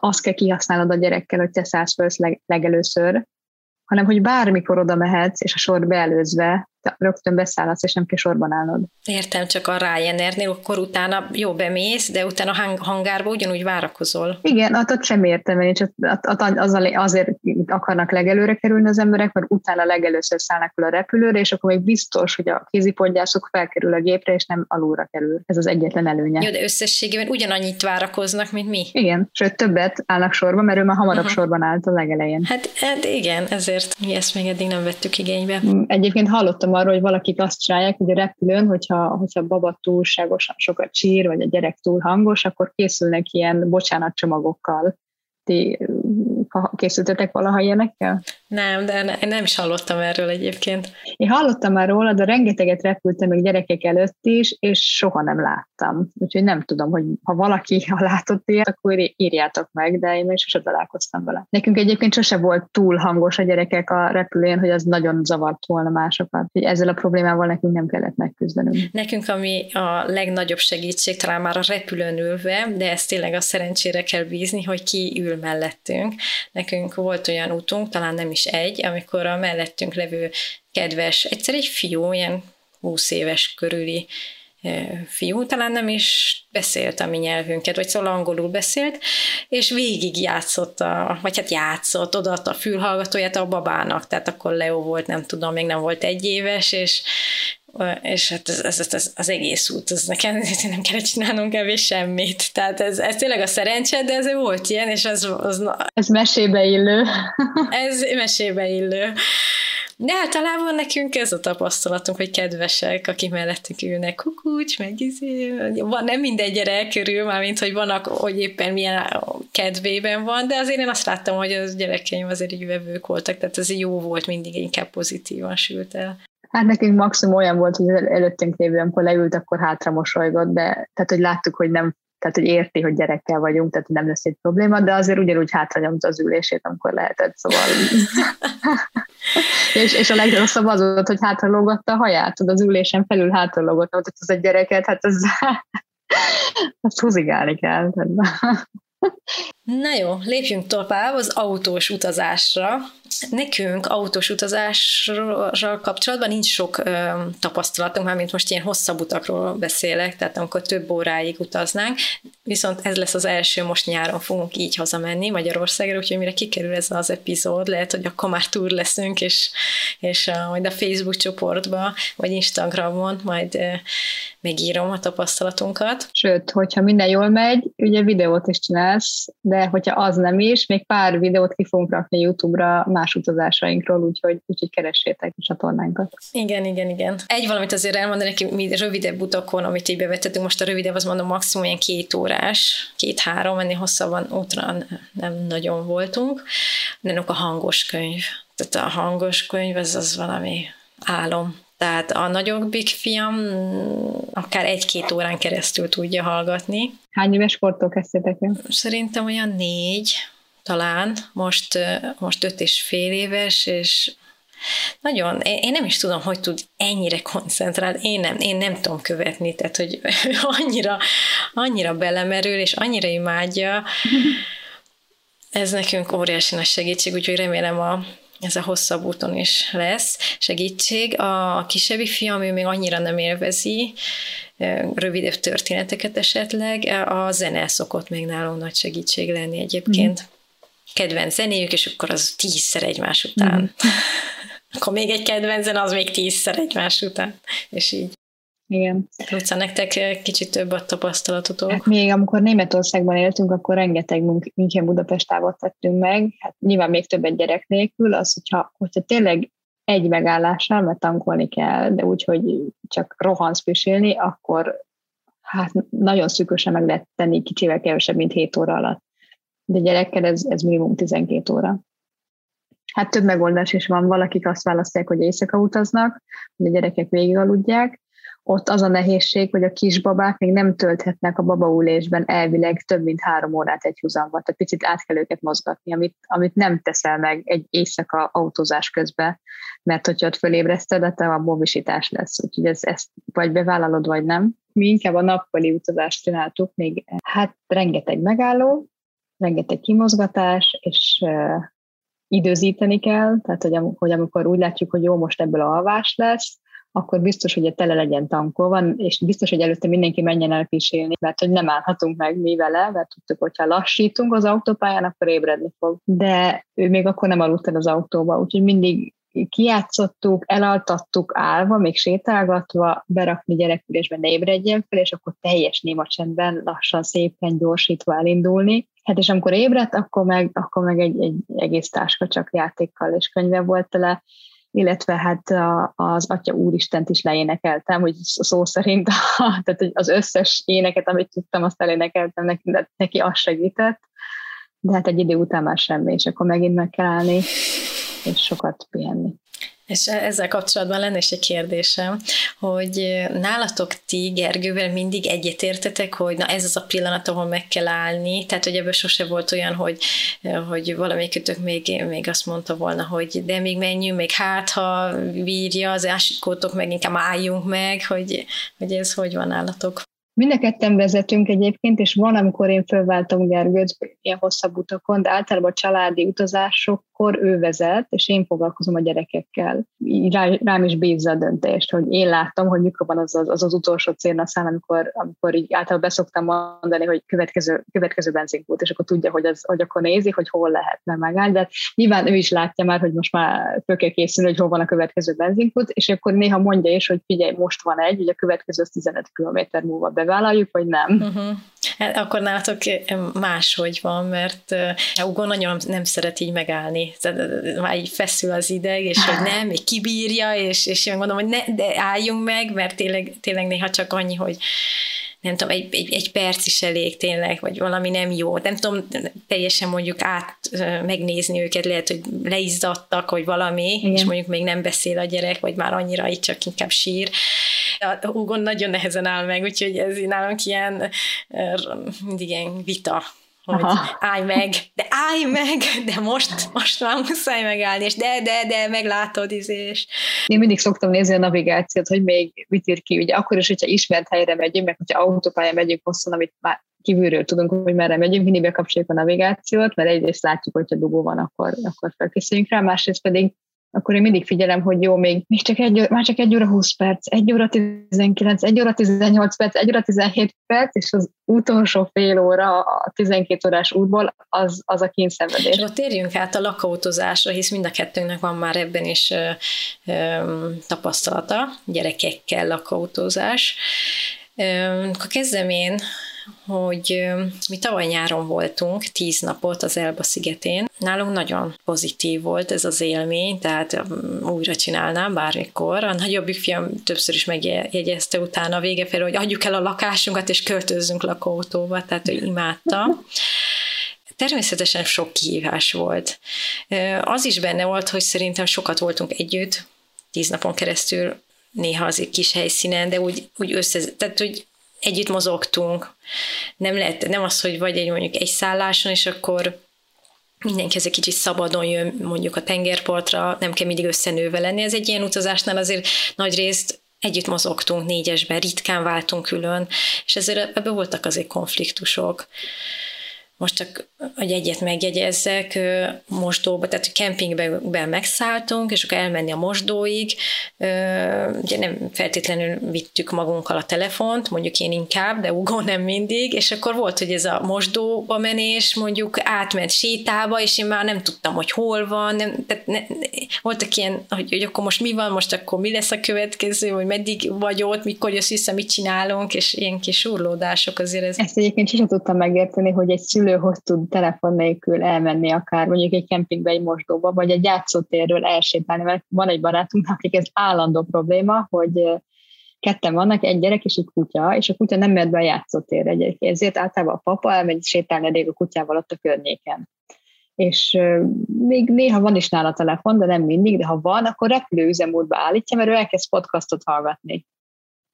azt kell kihasználnod a gyerekkel, hogy te szállsz föl leg, legelőször, hanem hogy bármikor oda mehetsz, és a sor beelőzve, rögtön beszállhatsz, és nem kell sorban állnod. Értem, csak a Ryanairnél, akkor utána jó bemész, de utána a hangárba ugyanúgy várakozol. Igen, ott, ott sem értem, én csak az, azért akarnak legelőre kerülni az emberek, mert utána legelőször szállnak fel a repülőre, és akkor még biztos, hogy a kézipodgyászok felkerül a gépre, és nem alulra kerül. Ez az egyetlen előnye. Jó, de összességében ugyanannyit várakoznak, mint mi. Igen, sőt többet állnak sorba, mert ő már hamarabb uh-huh. sorban állt a legelején. Hát, hát igen, ezért mi ezt még eddig nem vettük igénybe. Mm, egyébként hallottam arról, hogy valakik azt csinálják, hogy a repülőn, hogyha, hogyha a baba túlságosan sokat sír, vagy a gyerek túl hangos, akkor készülnek ilyen bocsánatcsomagokkal. Ti készültetek valaha ilyenekkel? Nem, de ne, nem is hallottam erről egyébként. Én hallottam már róla, de rengeteget repültem még gyerekek előtt is, és soha nem láttam. Úgyhogy nem tudom, hogy ha valaki ha látott ilyet, akkor írjátok meg, de én még sose találkoztam vele. Nekünk egyébként sose volt túl hangos a gyerekek a repülőn, hogy az nagyon zavart volna másokat. Hogy ezzel a problémával nekünk nem kellett megküzdenünk. Nekünk, ami a legnagyobb segítség, talán már a repülőn ülve, de ezt tényleg a szerencsére kell bízni, hogy ki ül mellettünk. Nekünk volt olyan útunk, talán nem is egy, amikor a mellettünk levő kedves, egyszer egy fiú, ilyen 20 éves körüli fiú, talán nem is beszélt a mi nyelvünket, vagy szóval angolul beszélt, és végig játszott, a, vagy hát játszott, odaadta a fülhallgatóját a babának, tehát akkor Leo volt, nem tudom, még nem volt egy éves, és és hát ez, ez, ez, az egész út, az nekem nem kellett csinálnunk kevés semmit. Tehát ez, ez tényleg a szerencse, de ez volt ilyen, és ez... Az, ez mesébe illő. ez mesébe illő. De általában nekünk ez a tapasztalatunk, hogy kedvesek, akik mellettük ülnek, kukucs, meg izé, van, nem minden gyerek körül, mármint, hogy vannak, hogy éppen milyen kedvében van, de azért én azt láttam, hogy az gyerekeim azért így vevők voltak, tehát ez jó volt, mindig inkább pozitívan sült el. Hát nekünk maximum olyan volt, hogy előttünk lévő, amikor leült, akkor hátra mosolygott, de tehát, hogy láttuk, hogy nem tehát, hogy érti, hogy gyerekkel vagyunk, tehát nem lesz egy probléma, de azért ugyanúgy hátranyomta az ülését, amikor lehetett, szóval... és, és a legrosszabb az volt, hogy hátralógatta a haját, tudod, az ülésen felül hátralógatta, hogy az egy gyereket, hát az, azt húzigálni kell. Na jó, lépjünk tovább az autós utazásra. Nekünk autós utazással kapcsolatban nincs sok ö, tapasztalatunk, már mint most ilyen hosszabb utakról beszélek, tehát amikor több óráig utaznánk, viszont ez lesz az első, most nyáron fogunk így hazamenni Magyarországra, úgyhogy mire kikerül ez az epizód, lehet, hogy akkor már túr leszünk, és, és uh, majd a Facebook csoportba, vagy Instagramon majd uh, megírom a tapasztalatunkat. Sőt, hogyha minden jól megy, ugye videót is csinálsz, de hogyha az nem is, még pár videót ki fogunk rakni YouTube-ra más utazásainkról, úgyhogy, úgyhogy keressétek a csatornánkat. Igen, igen, igen. Egy valamit azért elmondani, hogy mi rövidebb utakon, amit így bevetettünk, most a rövidebb az mondom maximum ilyen két órás, két-három, ennél hosszabban útra nem nagyon voltunk. De a hangos könyv. Tehát a hangos könyv, az, az valami álom. Tehát a nagyobbik fiam akár egy-két órán keresztül tudja hallgatni. Hány éves kortól kezdtétek el? Szerintem olyan négy, talán. Most, most öt és fél éves, és nagyon, én nem is tudom, hogy tud ennyire koncentrálni, én nem, én nem tudom követni, tehát, hogy annyira, annyira belemerül, és annyira imádja. Ez nekünk óriási nagy segítség, úgyhogy remélem a, ez a hosszabb úton is lesz segítség. A kisebbi fiam, ő még annyira nem élvezi, rövidebb történeteket esetleg, a zene szokott még nálunk nagy segítség lenni egyébként. Mm. Kedvenc zenéjük, és akkor az tízszer egymás után. Mm. akkor még egy kedvenc zene, az még tízszer egymás után, és így. Igen. Luca, nektek kicsit több a tapasztalatotok? Hát még amikor Németországban éltünk, akkor rengeteg München Budapest távot tettünk meg. Hát nyilván még több egy gyerek nélkül, az, hogyha, hogyha tényleg egy megállással, mert tankolni kell, de úgy, hogy csak rohansz pisilni, akkor hát nagyon szűkösen meg lehet tenni kicsivel kevesebb, mint 7 óra alatt. De gyerekkel ez, ez minimum 12 óra. Hát több megoldás is van, valakik azt választják, hogy éjszaka utaznak, hogy a gyerekek végig aludják, ott az a nehézség, hogy a kisbabák még nem tölthetnek a babaülésben elvileg több mint három órát egy húzamban, tehát picit át kell őket mozgatni, amit, amit nem teszel meg egy éjszaka autózás közben, mert hogyha ott fölébreszted, akkor a movisítás lesz, úgyhogy ez, ezt vagy bevállalod, vagy nem. Mi inkább a nappali utazást csináltuk, még hát rengeteg megálló, rengeteg kimozgatás, és időzíteni kell, tehát hogy, hogy amikor úgy látjuk, hogy jó, most ebből a alvás lesz, akkor biztos, hogy a tele legyen tankolva, és biztos, hogy előtte mindenki menjen el pisilni, mert hogy nem állhatunk meg mi vele, mert tudtuk, hogyha lassítunk az autópályán, akkor ébredni fog. De ő még akkor nem aludt el az autóba, úgyhogy mindig kiátszottuk, elaltattuk állva, még sétálgatva, berakni gyerekülésbe ne ébredjen fel, és akkor teljes néma csendben, lassan, szépen, gyorsítva elindulni. Hát és amikor ébredt, akkor meg, akkor meg egy, egy egész táska csak játékkal és könyve volt tele, illetve hát az Atya Úristent is leénekeltem, hogy szó szerint, tehát az összes éneket, amit tudtam, azt elénekeltem neki, de neki az segített, de hát egy idő után már semmi, és akkor megint meg kell állni, és sokat pihenni. És ezzel kapcsolatban lenne is egy kérdésem, hogy nálatok ti Gergővel mindig egyetértetek, hogy na ez az a pillanat, ahol meg kell állni, tehát hogy ebből sose volt olyan, hogy, hogy valamelyikőtök még, még azt mondta volna, hogy de még menjünk, még hát, ha bírja, az ásikótok meg inkább álljunk meg, hogy, hogy ez hogy van nálatok? Mind a ketten vezetünk egyébként, és van, amikor én fölváltom Gergőt ilyen hosszabb utakon, de általában családi utazásokkor ő vezet, és én foglalkozom a gyerekekkel. Rá, rám is bízza a döntést, hogy én láttam, hogy mikor van az az, az, az utolsó célnaszám, amikor, amikor így általában beszoktam mondani, hogy következő, következő benzinkút, és akkor tudja, hogy, az, hogy akkor nézi, hogy hol lehetne megállni. De nyilván ő is látja már, hogy most már föl kell készülni, hogy hol van a következő benzinkút, és akkor néha mondja is, hogy figyelj, most van egy, hogy a következő 15 km múlva be bevállaljuk, vagy nem. Uh-huh. Hát akkor nálatok máshogy van, mert uh, Ugo nagyon nem szeret így megállni. Már így feszül az ideg, és hogy nem, még kibírja, és, és én mondom, hogy ne, de álljunk meg, mert tényleg, tényleg néha csak annyi, hogy nem tudom, egy, egy, egy perc is elég tényleg, vagy valami nem jó. Nem tudom teljesen mondjuk át megnézni őket, lehet, hogy leizzadtak, vagy valami, Igen. és mondjuk még nem beszél a gyerek, vagy már annyira itt csak inkább sír. A húgon nagyon nehezen áll meg, úgyhogy ez nálunk ilyen mindig ilyen vita hogy Aha. állj meg, de állj meg, de most, most már muszáj megállni, és de, de, de, meglátod, és... Én mindig szoktam nézni a navigációt, hogy még mit ír ki, ugye akkor is, hogyha ismert helyre megyünk, meg hogyha autópálya megyünk hosszú, amit már kívülről tudunk, hogy merre megyünk, mindig bekapcsoljuk a navigációt, mert egyrészt látjuk, hogyha dugó van, akkor, akkor felkészüljünk rá, másrészt pedig akkor én mindig figyelem, hogy jó, még, még csak egy, már csak egy óra 20 perc, egy óra 19, egy óra 18 perc, egy óra 17 perc, és az utolsó fél óra a 12 órás útból az, az a kényszenvedés. És akkor térjünk át a lakautózásra, hisz mind a kettőnknek van már ebben is ö, ö, tapasztalata, gyerekekkel lakautózás. Ö, akkor kezdem én hogy mi tavaly nyáron voltunk tíz napot az Elba szigetén. Nálunk nagyon pozitív volt ez az élmény, tehát újra csinálnám bármikor. A nagyobbik fiam többször is megjegyezte utána a vége felé, hogy adjuk el a lakásunkat és költözzünk lakóautóba, tehát ő imádta. Természetesen sok kihívás volt. Az is benne volt, hogy szerintem sokat voltunk együtt, tíz napon keresztül, néha azért kis helyszínen, de úgy, úgy össze, tehát hogy együtt mozogtunk. Nem lehet, nem az, hogy vagy egy mondjuk egy szálláson, és akkor mindenki egy kicsit szabadon jön mondjuk a tengerpartra, nem kell mindig összenőve lenni. Ez egy ilyen utazásnál azért nagy részt együtt mozogtunk négyesben, ritkán váltunk külön, és ezért ebből voltak azért konfliktusok most csak hogy egyet megjegyezzek, mosdóba, tehát kempingben megszálltunk, és akkor elmenni a mosdóig, ugye nem feltétlenül vittük magunkkal a telefont, mondjuk én inkább, de Ugo nem mindig, és akkor volt, hogy ez a mosdóba menés mondjuk átment sétába, és én már nem tudtam, hogy hol van, nem, tehát ne, voltak ilyen, hogy, hogy akkor most mi van, most akkor mi lesz a következő, hogy meddig vagy ott, mikor jössz vissza, mit csinálunk, és ilyen kis urlódások azért ez. Ezt egyébként sem tudtam megérteni, hogy egy szülő szülő hogy tud telefon nélkül elmenni akár mondjuk egy kempingbe, egy mosdóba, vagy egy játszótérről elsétálni, mert van egy barátunk, akik ez állandó probléma, hogy ketten vannak, egy gyerek és egy kutya, és a kutya nem mehet be a játszótérre egyébként, ezért általában a papa elmegy sétálni elég a kutyával ott a környéken. És még néha van is nála telefon, de nem mindig, de ha van, akkor repülő üzemmódba állítja, mert ő elkezd podcastot hallgatni.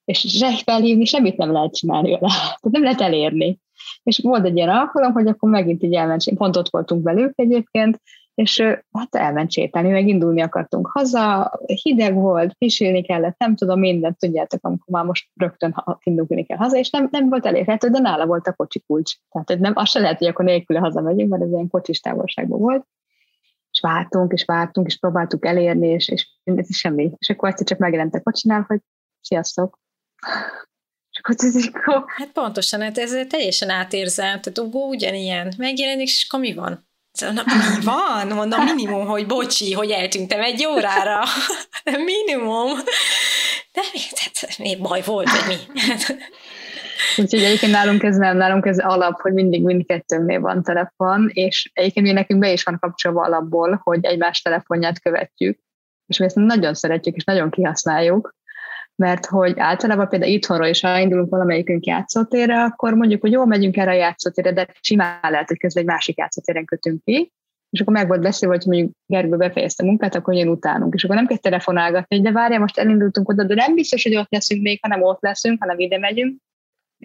És se felhívni, semmit nem lehet csinálni vele. Tehát nem lehet elérni. És volt egy ilyen alkalom, hogy akkor megint így elment, pont ott voltunk velük egyébként, és hát elment sétálni, meg indulni akartunk haza, hideg volt, pisilni kellett, nem tudom, mindent tudjátok, amikor már most rögtön indulni kell haza, és nem, nem volt elérhető, de nála volt a kocsi kulcs. Tehát nem, azt se lehet, hogy akkor nélküle hazamegyünk, mert ez ilyen kocsis távolságban volt. És vártunk, és vártunk, és próbáltuk elérni, és, és ez semmi. És akkor egyszer csak megjelent a kocsinál, hogy sziasztok. Akkor ez akkor... Hát pontosan, hát ez teljesen átérzem. Tehát Ugó ugyanilyen. Megjelenik, és akkor mi van? Na, mi van? Mondom, minimum, hogy bocsi, hogy eltűntem egy órára. minimum. De hát, mi baj volt, vagy mi? Úgyhogy egyébként nálunk ez nem, nálunk ez alap, hogy mindig mindkettőnél van telefon, és egyébként mi nekünk be is van kapcsolva alapból, hogy egymás telefonját követjük, és mi ezt nagyon szeretjük, és nagyon kihasználjuk, mert hogy általában például itthonról is, ha indulunk valamelyikünk játszótérre, akkor mondjuk, hogy jó, megyünk erre a játszótérre, de simán lehet, hogy közben egy másik játszótéren kötünk ki, és akkor meg volt beszélve, hogy mondjuk Gergő befejezte a munkát, akkor jön utánunk, és akkor nem kell telefonálgatni, de várja, most elindultunk oda, de nem biztos, hogy ott leszünk még, hanem ott leszünk, hanem ide megyünk.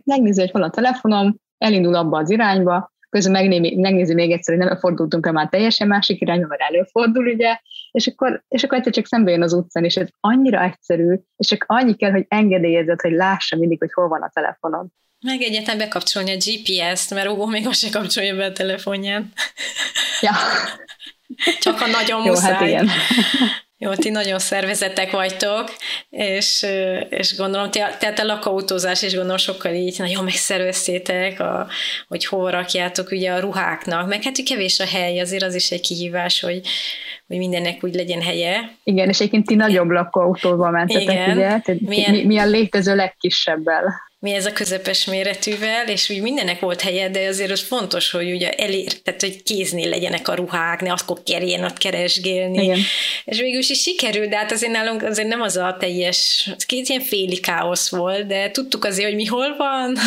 Megnézi, hogy hol a telefonom, elindul abba az irányba, közben megnézi, megnézi még egyszer, hogy nem fordultunk-e már teljesen másik irányba, mert előfordul, ugye, és akkor, és akkor egyszer csak szembe jön az utcán, és ez annyira egyszerű, és csak annyi kell, hogy engedélyezed, hogy lássa mindig, hogy hol van a telefonon. Meg egyetem bekapcsolni a GPS-t, mert Hugo még azt se kapcsolja be a telefonján. Ja. Csak a nagyon Jó, muszáj. Hát igen. Jó, ti nagyon szervezetek vagytok, és, és gondolom, tehát a lakautózás is gondolom sokkal így nagyon megszerveztétek, a, hogy hol rakjátok ugye a ruháknak, meg hát kevés a hely, azért az is egy kihívás, hogy, hogy mindennek úgy legyen helye. Igen, és egyébként ti nagyobb lakóautóval mentetek, Igen. ugye? Tehát Milyen... mi, mi a létező legkisebbel? Mi ez a közepes méretűvel, és úgy mindennek volt helye, de azért az fontos, hogy ugye elér, tehát hogy kéznél legyenek a ruhák, ne akkor kerjen ott keresgélni. Igen. És végül is, sikerült, de hát azért nálunk azért nem az a teljes, két ilyen féli káosz volt, de tudtuk azért, hogy mi hol van.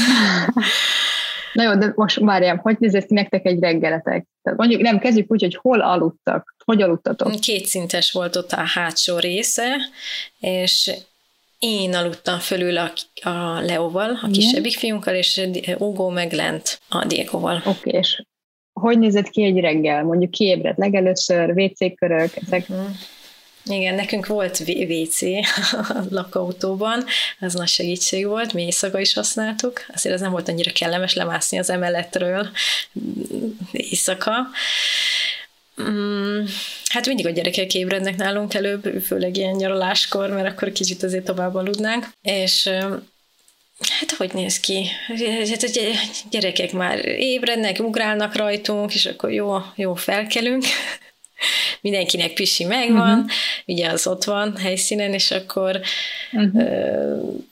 Na jó, de most várjam, hogy nézett ki nektek egy reggeletek? Tehát mondjuk nem, kezdjük úgy, hogy hol aludtak, hogy aludtatok? Kétszintes volt ott a hátsó része, és én aludtam fölül a, a Leóval, a kisebbik fiunkkal, és Ugo meg lent a Diegoval. Oké, okay, és hogy nézett ki egy reggel? Mondjuk kiébredt legelőször, WC-körök, ezek... Uh-huh. Igen, nekünk volt WC a lakautóban, ez nagy segítség volt, mi éjszaka is használtuk, azért ez nem volt annyira kellemes lemászni az emeletről éjszaka. Mm, hát mindig a gyerekek ébrednek nálunk előbb, főleg ilyen nyaraláskor, mert akkor kicsit azért tovább aludnánk, és Hát hogy néz ki? Hát a gyerekek már ébrednek, ugrálnak rajtunk, és akkor jó, jó felkelünk. Mindenkinek pisi megvan, uh-huh. ugye az ott van helyszínen, és akkor uh-huh.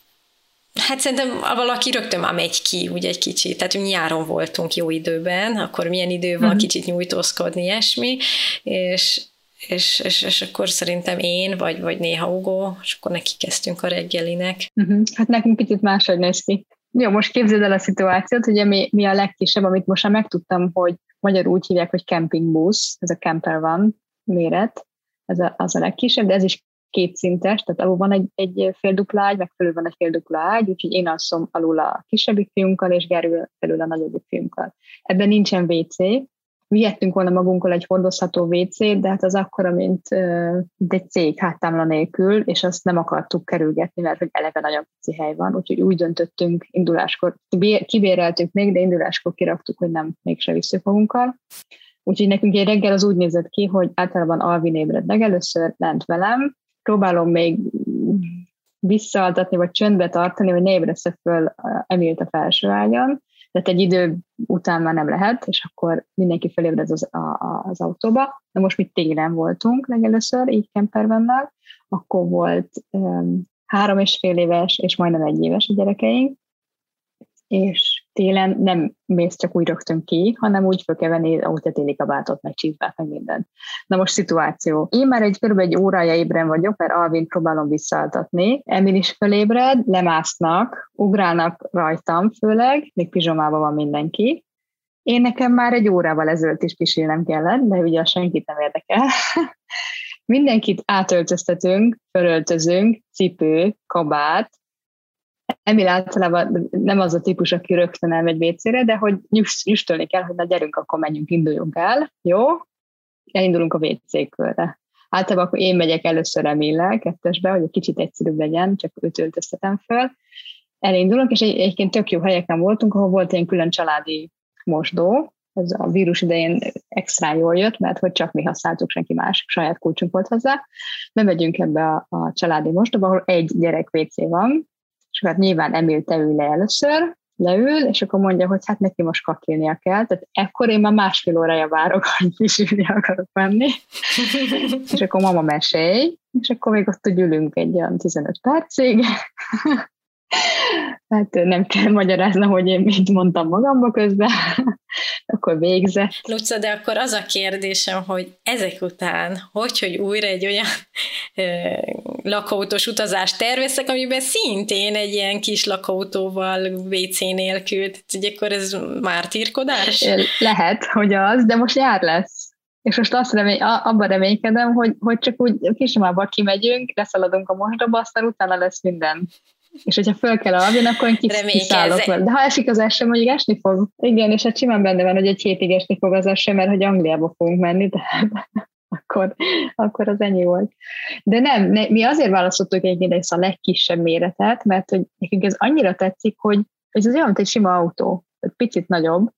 Hát szerintem valaki rögtön már megy ki, úgy egy kicsit. Tehát nyáron voltunk jó időben, akkor milyen idő van, uh-huh. kicsit nyújtózkodni, ilyesmi, és, és, és, és akkor szerintem én, vagy, vagy néha Ugo, és akkor neki kezdtünk a reggelinek. Uh-huh. Hát nekünk kicsit máshogy néz ki. Jó, most képzeld el a szituációt, ugye mi, mi a legkisebb, amit most már megtudtam, hogy magyarul úgy hívják, hogy campingbusz, ez a camper van méret, ez a, az a legkisebb, de ez is kétszintes, tehát alul van egy, egy fél dupla ágy, meg felül van egy fél dupla ágy, úgyhogy én alszom alul a kisebbik fiunkkal, és Gerő felül a nagyobbik fiunkkal. Ebben nincsen WC, vihettünk volna magunkkal egy hordozható WC-t, de hát az akkora, mint, egy cég háttámla nélkül, és azt nem akartuk kerülgetni, mert hogy eleve nagyon pici hely van, úgyhogy úgy döntöttünk induláskor, kibéreltük még, de induláskor kiraktuk, hogy nem mégse visszük magunkkal. Úgyhogy nekünk egy reggel az úgy nézett ki, hogy általában Alvin ébred legelőször, lent velem, próbálom még visszaaltatni, vagy csöndbe tartani, hogy ne ébresze föl Emilt a felső ágyon, tehát egy idő után már nem lehet, és akkor mindenki felébred az, a, az autóba. De most mi télen voltunk legelőször, így campervennel, akkor volt um, három és fél éves, és majdnem egy éves a gyerekeink, és télen nem mész csak úgy rögtön ki, hanem úgy fel kell venni autótéli kabátot, meg csizmát, meg minden. Na most szituáció. Én már egy körülbelül egy órája ébren vagyok, mert Alvin próbálom visszaaltatni. Emil is fölébred, lemásznak, ugrálnak rajtam főleg, még pizsomában van mindenki. Én nekem már egy órával ezelőtt is pisilnem kellett, de ugye senkit nem érdekel. Mindenkit átöltöztetünk, fölöltözünk, cipő, kabát, Emil általában nem az a típus, aki rögtön elmegy WC-re, de hogy nyüstölni kell, hogy na gyerünk, akkor menjünk, induljunk el, jó? Elindulunk a WC. Általában akkor én megyek először Emillel kettesbe, hogy egy kicsit egyszerűbb legyen, csak őt öltöztetem föl. Elindulunk, és egy, egyébként tök jó helyeken voltunk, ahol volt egy külön családi mosdó, ez a vírus idején extra jól jött, mert hogy csak mi használtuk, senki más, saját kulcsunk volt hozzá. Bemegyünk ebbe a, a családi mostaba, ahol egy gyerek WC van, és hát nyilván Emil te ül le először, leül, és akkor mondja, hogy hát neki most kakilnia kell, tehát ekkor én már másfél órája várok, hogy pisilni akarok menni, és akkor mama mesélj, és akkor még ott ülünk egy olyan 15 percig, Hát nem kell magyaráznom, hogy én mit mondtam magamba közben, akkor végzett. Luca, de akkor az a kérdésem, hogy ezek után, hogy, hogy újra egy olyan ö, lakóautós utazást terveztek, amiben szintén egy ilyen kis lakóautóval WC nélkül, tehát akkor ez mártírkodás? Lehet, hogy az, de most jár lesz. És most azt remény, abban reménykedem, hogy, hogy csak úgy kismába kimegyünk, leszaladunk a mosdóba, aztán utána lesz minden és hogyha föl kell aludni, akkor én kiszállok vele. De ha esik az eső, mondjuk esni fog. Igen, és hát simán benne van, hogy egy hétig esni fog az eső, mert hogy Angliába fogunk menni, tehát akkor, akkor az ennyi volt. De nem, ne, mi azért választottuk egy ezt a legkisebb méretet, mert hogy nekünk ez annyira tetszik, hogy ez az olyan, mint egy sima autó, picit nagyobb,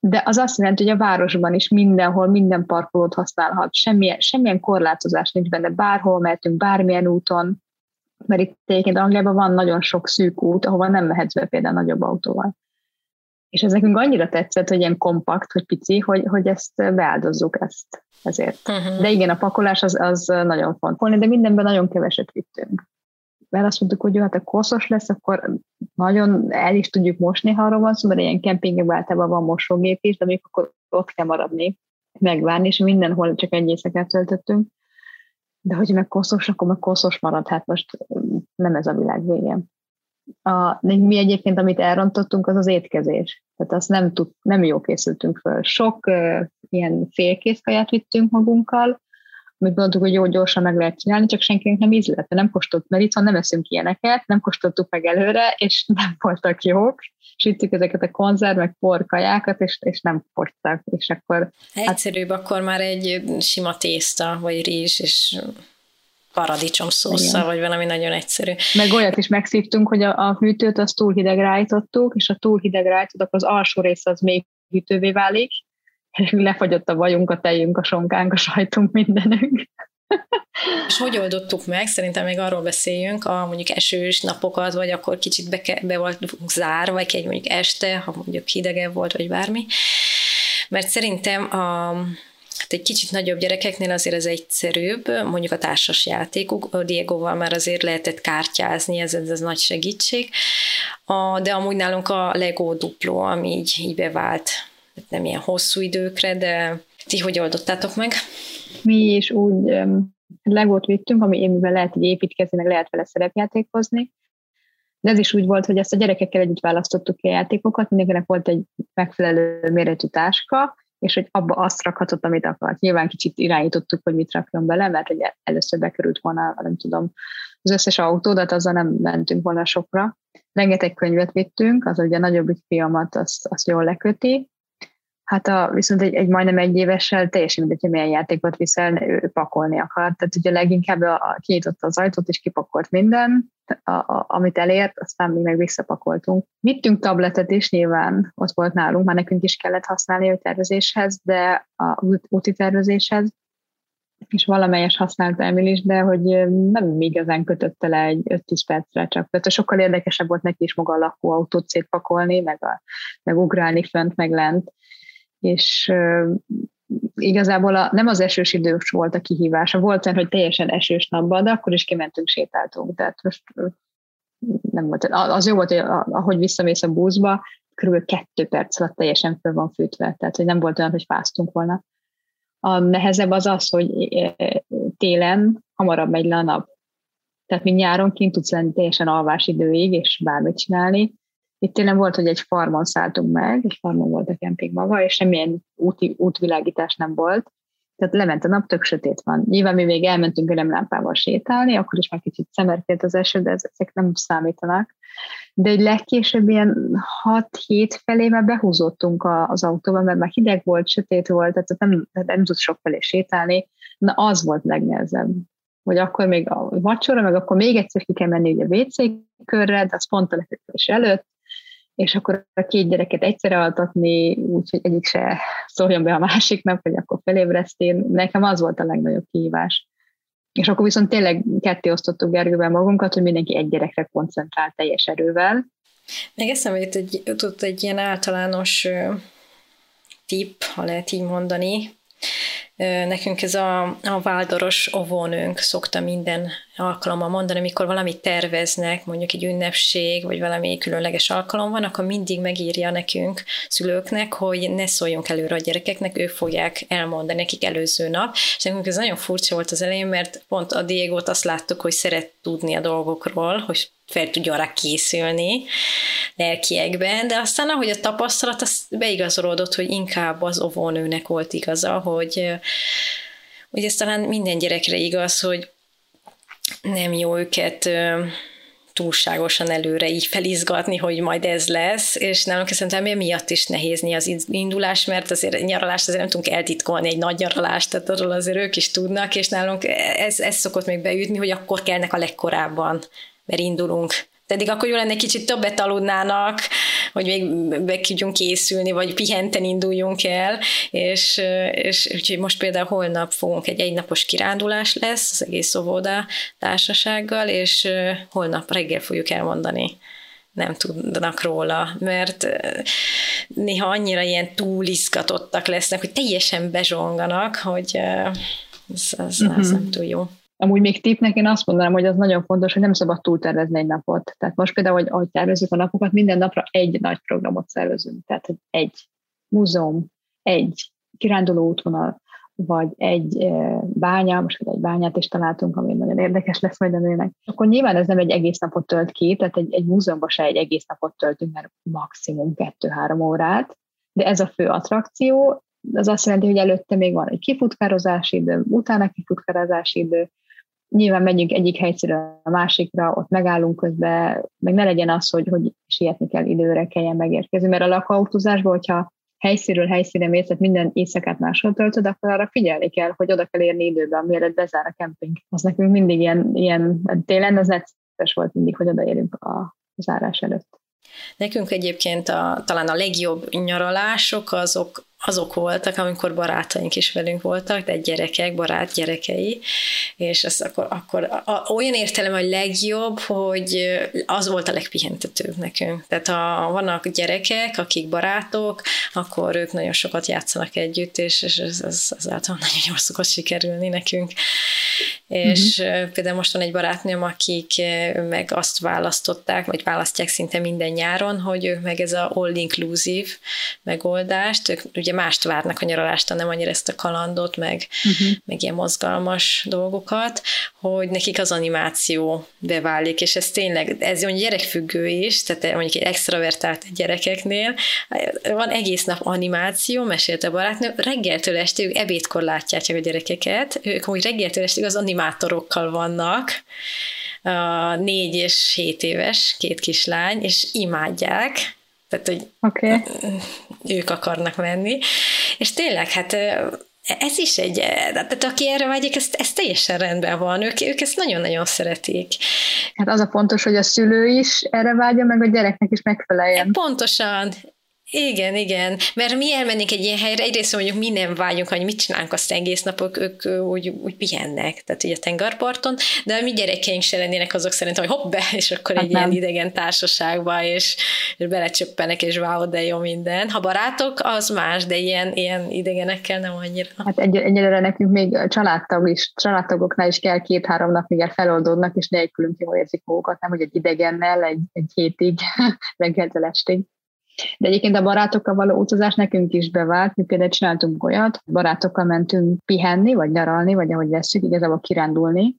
de az azt jelenti, hogy a városban is mindenhol, minden parkolót használhat, semmilyen, semmilyen korlátozás nincs benne, bárhol mehetünk, bármilyen úton, mert itt egyébként Angliában van nagyon sok szűk út, ahova nem mehetsz be például nagyobb autóval. És ez nekünk annyira tetszett, hogy ilyen kompakt, hogy pici, hogy, hogy ezt beáldozzuk ezt ezért. Uh-huh. De igen, a pakolás az, az nagyon fontos. De mindenben nagyon keveset vittünk. Mert azt mondtuk, hogy jó, hát a koszos lesz, akkor nagyon el is tudjuk mosni, ha arról van szó, mert ilyen kempingekben általában van mosógép is, de még akkor ott kell maradni, megvárni, és mindenhol csak egy éjszakát töltöttünk de hogy meg koszos, akkor meg koszos marad, hát most nem ez a világ vége. A, mi egyébként, amit elrontottunk, az az étkezés. Tehát azt nem, tud, nem jó készültünk föl. Sok uh, ilyen félkész kaját vittünk magunkkal, amit mondtuk, hogy jó, gyorsan meg lehet csinálni, csak senkinek nem ízlett, nem kóstolt, mert itthon nem eszünk ilyeneket, nem kóstoltuk meg előre, és nem voltak jók, sütjük ezeket a konzerv, meg porkajákat, és, és nem fogytak, és akkor... Hát- Egyszerűbb hát, akkor már egy sima tészta, vagy rizs, és paradicsom szósza, vagy valami nagyon egyszerű. Meg olyat is megszívtunk, hogy a, a hűtőt azt túl hidegre állítottuk, és a túl hidegre állítottuk, az alsó rész az még hűtővé válik, és lefagyott a vajunk, a tejünk, a sonkánk, a sajtunk, mindenünk. És hogy oldottuk meg? Szerintem még arról beszéljünk, a mondjuk esős napokat, vagy akkor kicsit be, be volt zár, vagy egy mondjuk este, ha mondjuk hidegebb volt, vagy bármi. Mert szerintem a, hát egy kicsit nagyobb gyerekeknél azért ez egyszerűbb, mondjuk a társas játékuk, a Diegoval már azért lehetett kártyázni, ez, ez, ez nagy segítség, a, de amúgy nálunk a Lego dupló, ami így, így bevált, nem ilyen hosszú időkre, de ti hogy oldottátok meg? Mi is úgy legót vittünk, ami amivel lehet így építkezni, meg lehet vele szerepjátékozni. De ez is úgy volt, hogy ezt a gyerekekkel együtt választottuk ki a játékokat, mindenkinek volt egy megfelelő méretű táska, és hogy abba azt rakhatott, amit akart. Nyilván kicsit irányítottuk, hogy mit rakjon bele, mert hogy először bekerült volna, nem tudom, az összes autódat, azzal nem mentünk volna sokra. Rengeteg könyvet vittünk, az ugye a nagyobbik fiamat azt, azt jól leköti, Hát a, viszont egy, egy majdnem egy évessel teljesen mindegy, milyen játékot viszel, ő pakolni akar. Tehát ugye leginkább a, a, kinyitotta az ajtót, és kipakolt minden, a, a, amit elért, aztán mi meg visszapakoltunk. Vittünk tabletet is, nyilván ott volt nálunk, már nekünk is kellett használni a tervezéshez, de a úti tervezéshez, és valamelyes használta Emil is, de hogy nem igazán kötötte le egy 5-10 percre csak. Tehát sokkal érdekesebb volt neki is maga a lakóautót szétpakolni, meg, a, meg ugrálni fönt, meg lent és igazából a, nem az esős idős volt a kihívása. Volt olyan, hogy teljesen esős napban, de akkor is kimentünk, sétáltunk. Tehát most nem volt. Az jó volt, hogy ahogy visszamész a buszba, kb. kettő perc alatt teljesen föl van fűtve. Tehát, hogy nem volt olyan, hogy fáztunk volna. A nehezebb az az, hogy télen hamarabb megy le a nap. Tehát, mint nyáron kint tudsz lenni teljesen alvás időig, és bármit csinálni. Itt tényleg volt, hogy egy farmon szálltunk meg, egy farmon volt a kemping maga, és semmilyen úti, útvilágítás nem volt. Tehát lement a nap, tök sötét van. Nyilván mi még elmentünk lámpával sétálni, akkor is már kicsit szemerkélt az eső, de ezek nem számítanak. De egy legkésőbb ilyen 6-7 felé már behúzottunk az autóba, mert már hideg volt, sötét volt, tehát nem, nem tudsz sok felé sétálni. Na az volt legnehezebb hogy akkor még a vacsora, meg akkor még egyszer ki kell menni ugye a WC körre, de az pont a előtt, és akkor a két gyereket egyszerre altatni, úgyhogy egyik se szóljon be a másiknak, hogy akkor felébresztén. Nekem az volt a legnagyobb kihívás. És akkor viszont tényleg ketté osztottuk Gergővel magunkat, hogy mindenki egy gyerekre koncentrál teljes erővel. Meg eszembe jut egy, jutott egy ilyen általános tipp, ha lehet így mondani, Nekünk ez a, a váldoros óvónőnk szokta minden alkalommal mondani, amikor valamit terveznek, mondjuk egy ünnepség, vagy valami különleges alkalom van, akkor mindig megírja nekünk, szülőknek, hogy ne szóljunk előre a gyerekeknek, ők fogják elmondani nekik előző nap. És nekünk ez nagyon furcsa volt az elején, mert pont a Diego-t azt láttuk, hogy szeret tudni a dolgokról, hogy fel tudjon rá készülni lelkiekben, de aztán ahogy a tapasztalat, az beigazolódott, hogy inkább az óvónőnek volt igaza, hogy, hogy ez talán minden gyerekre igaz, hogy nem jó őket túlságosan előre így felizgatni, hogy majd ez lesz, és nálunk szerintem miatt is nehéz az indulás, mert azért nyaralást azért nem tudunk eltitkolni egy nagy nyaralást, tehát arról azért ők is tudnak, és nálunk ez, ez szokott még beütni, hogy akkor kellnek a legkorábban mert indulunk. Pedig akkor jó lenne, kicsit többet aludnának, hogy még be tudjunk készülni, vagy pihenten induljunk el, és, és úgyhogy most például holnap fogunk egy egynapos kirándulás lesz az egész óvoda társasággal, és holnap reggel fogjuk elmondani nem tudnak róla, mert néha annyira ilyen túlizgatottak lesznek, hogy teljesen bezsonganak, hogy ez, ez, uh-huh. ez nem túl jó. Amúgy még tippnek én azt mondanám, hogy az nagyon fontos, hogy nem szabad túltervezni egy napot. Tehát most például, hogy ahogy tervezzük a napokat, minden napra egy nagy programot szervezünk. Tehát, egy múzeum, egy kiránduló útvonal, vagy egy bánya, most egy bányát is találtunk, ami nagyon érdekes lesz majd a nőnek. Akkor nyilván ez nem egy egész napot tölt ki, tehát egy, egy múzeumban se egy egész napot töltünk, mert maximum kettő-három órát, de ez a fő attrakció, az azt jelenti, hogy előtte még van egy kifutkározási idő, utána kifutkározási idő, nyilván megyünk egyik helyszínről a másikra, ott megállunk közben, meg ne legyen az, hogy, hogy sietni kell időre, kelljen megérkezni, mert a lakautózásban, hogyha helyszínről helyszínre mész, tehát minden éjszakát máshol töltöd, akkor arra figyelni kell, hogy oda kell érni időben, mielőtt bezár a kemping. Az nekünk mindig ilyen, ilyen télen az necces volt mindig, hogy odaérünk a zárás előtt. Nekünk egyébként a, talán a legjobb nyaralások azok azok voltak, amikor barátaink is velünk voltak, de gyerekek, barát gyerekei, és ez akkor, akkor a, olyan értelem a legjobb, hogy az volt a legpihentetőbb nekünk. Tehát ha vannak gyerekek, akik barátok, akkor ők nagyon sokat játszanak együtt, és, és ez, ez, ez általában nagyon jól szokott sikerülni nekünk. És uh-huh. például most van egy barátnőm, akik meg azt választották, vagy választják szinte minden nyáron, hogy ők meg ez a all-inclusive megoldást, ők ugye mást várnak a nyaralástól, nem annyira ezt a kalandot, meg, uh-huh. meg ilyen mozgalmas dolgokat, hogy nekik az animáció beválik, és ez tényleg, ez mondjuk gyerekfüggő is, tehát mondjuk egy extravertált gyerekeknél, van egész nap animáció, mesélte a barátnő, reggeltől estig, ebédkor látják a gyerekeket, ők hogy reggeltől estig az animátorokkal vannak, négy és hét éves két kislány, és imádják, tehát, hogy okay. ők akarnak menni. És tényleg, hát ez is egy, tehát aki erre vágyik, ez, ez teljesen rendben van, ők, ők ezt nagyon-nagyon szeretik. Hát az a fontos, hogy a szülő is erre vágya, meg a gyereknek is megfeleljen. Pontosan, igen, igen, mert mi elmennénk egy ilyen helyre, egyrészt mondjuk mi nem vágyunk, hogy mit csinálunk azt egész napok, ők úgy, úgy pihennek, tehát ugye a tengerparton, de a mi gyerekeink se lennének azok szerintem, hogy hopp be, és akkor hát egy nem. ilyen idegen társaságba, és, és belecsöppenek, és wow, de jó minden. Ha barátok, az más, de ilyen, ilyen idegenekkel nem annyira. Hát egy, egyelőre nekünk még családtag is, családtagoknál is kell két-három nap, míg feloldódnak, és nélkülünk jól érzik magukat, nem hogy egy idegennel egy, egy hétig, reggeltől estig. De egyébként a barátokkal való utazás nekünk is bevált. Mi például csináltunk olyat, barátokkal mentünk pihenni, vagy nyaralni, vagy ahogy veszük, igazából kirándulni.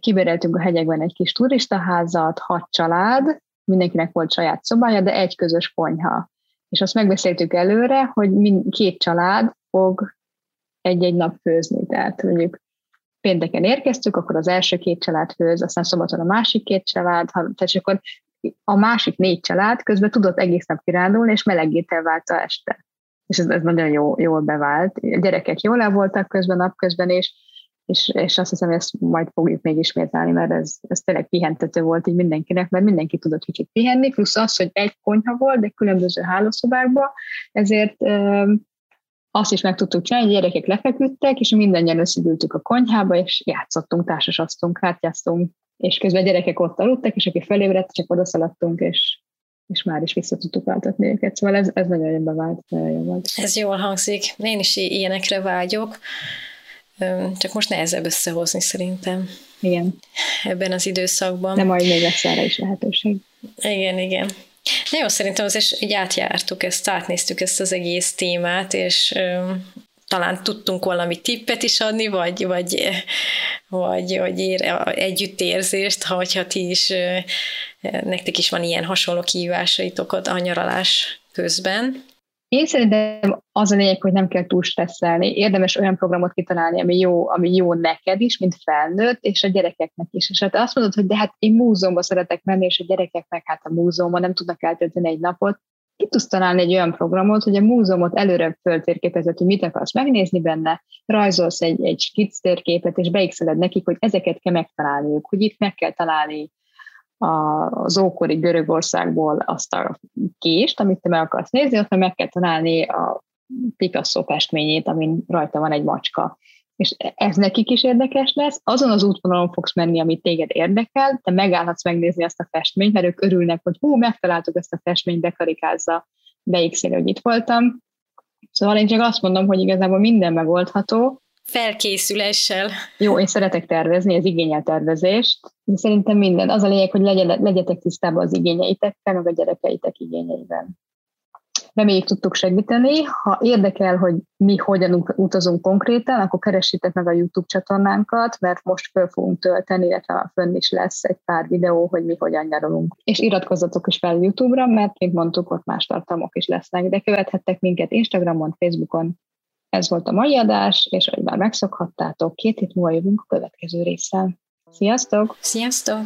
Kibéreltünk a hegyekben egy kis turistaházat, hat család, mindenkinek volt saját szobája, de egy közös konyha. És azt megbeszéltük előre, hogy mind, két család fog egy-egy nap főzni. Tehát mondjuk pénteken érkeztük, akkor az első két család főz, aztán szombaton a másik két család, tehát akkor a másik négy család közben tudott egész nap kirándulni, és melegétel válta este. És ez, ez nagyon jó, jól bevált. A gyerekek jól el voltak közben, napközben, és és, és azt hiszem, ezt majd fogjuk még ismételni, mert ez, ez tényleg pihentető volt így mindenkinek, mert mindenki tudott kicsit pihenni, plusz az, hogy egy konyha volt, de különböző hálószobákban, ezért azt is meg tudtuk csinálni, hogy gyerekek lefeküdtek, és mindannyian összegyűltük a konyhába, és játszottunk, társasaztunk, kártyáztunk, és közben a gyerekek ott aludtak, és aki felébredt, csak odaszaladtunk, és, és már is vissza tudtuk váltatni őket. Szóval ez, ez nagyon jön bevált, nagyon volt. Ez jól hangzik. Én is ilyenekre vágyok, csak most nehezebb összehozni szerintem. Igen. Ebben az időszakban. De majd még lesz erre is lehetőség. Igen, igen. Na jó, szerintem azért így átjártuk ezt, átnéztük ezt az egész témát, és talán tudtunk valami tippet is adni, vagy, vagy, vagy, vagy ér, együttérzést, ha hogyha ti is, nektek is van ilyen hasonló kihívásaitok a nyaralás közben. Én szerintem az a lényeg, hogy nem kell túl stresszelni. Érdemes olyan programot kitalálni, ami jó, ami jó neked is, mint felnőtt, és a gyerekeknek is. És hát azt mondod, hogy de hát én múzeumban szeretek menni, és a gyerekeknek hát a múzeumban nem tudnak eltölteni egy napot. Ki tudsz találni egy olyan programot, hogy a múzeumot előre föltérképezett, hogy mit akarsz megnézni benne, rajzolsz egy, egy skic térképet, és beixeled nekik, hogy ezeket kell megtalálniuk, hogy itt meg kell találni az ókori Görögországból azt a kést, amit te meg akarsz nézni, ott meg kell találni a Picasso festményét, amin rajta van egy macska. És ez nekik is érdekes lesz. Azon az útvonalon fogsz menni, amit téged érdekel, te megállhatsz megnézni azt a festményt, mert ők örülnek, hogy hú, megtaláltuk ezt a festményt, bekarikázza, beixél, hogy itt voltam. Szóval én csak azt mondom, hogy igazából minden megoldható, felkészüléssel. Jó, én szeretek tervezni, ez igényel tervezést, de szerintem minden. Az a lényeg, hogy legyetek tisztában az igényeitekkel, meg a gyerekeitek igényeiben. Reméljük tudtuk segíteni. Ha érdekel, hogy mi hogyan utazunk konkrétan, akkor keressétek meg a YouTube csatornánkat, mert most föl fogunk tölteni, illetve fönn is lesz egy pár videó, hogy mi hogyan nyaralunk. És iratkozzatok is fel YouTube-ra, mert, mint mondtuk, ott más tartalmak is lesznek, de követhettek minket Instagramon, Facebookon, ez volt a mai adás, és ahogy már megszokhattátok, két hét múlva jövünk a következő résszel. Sziasztok! Sziasztok!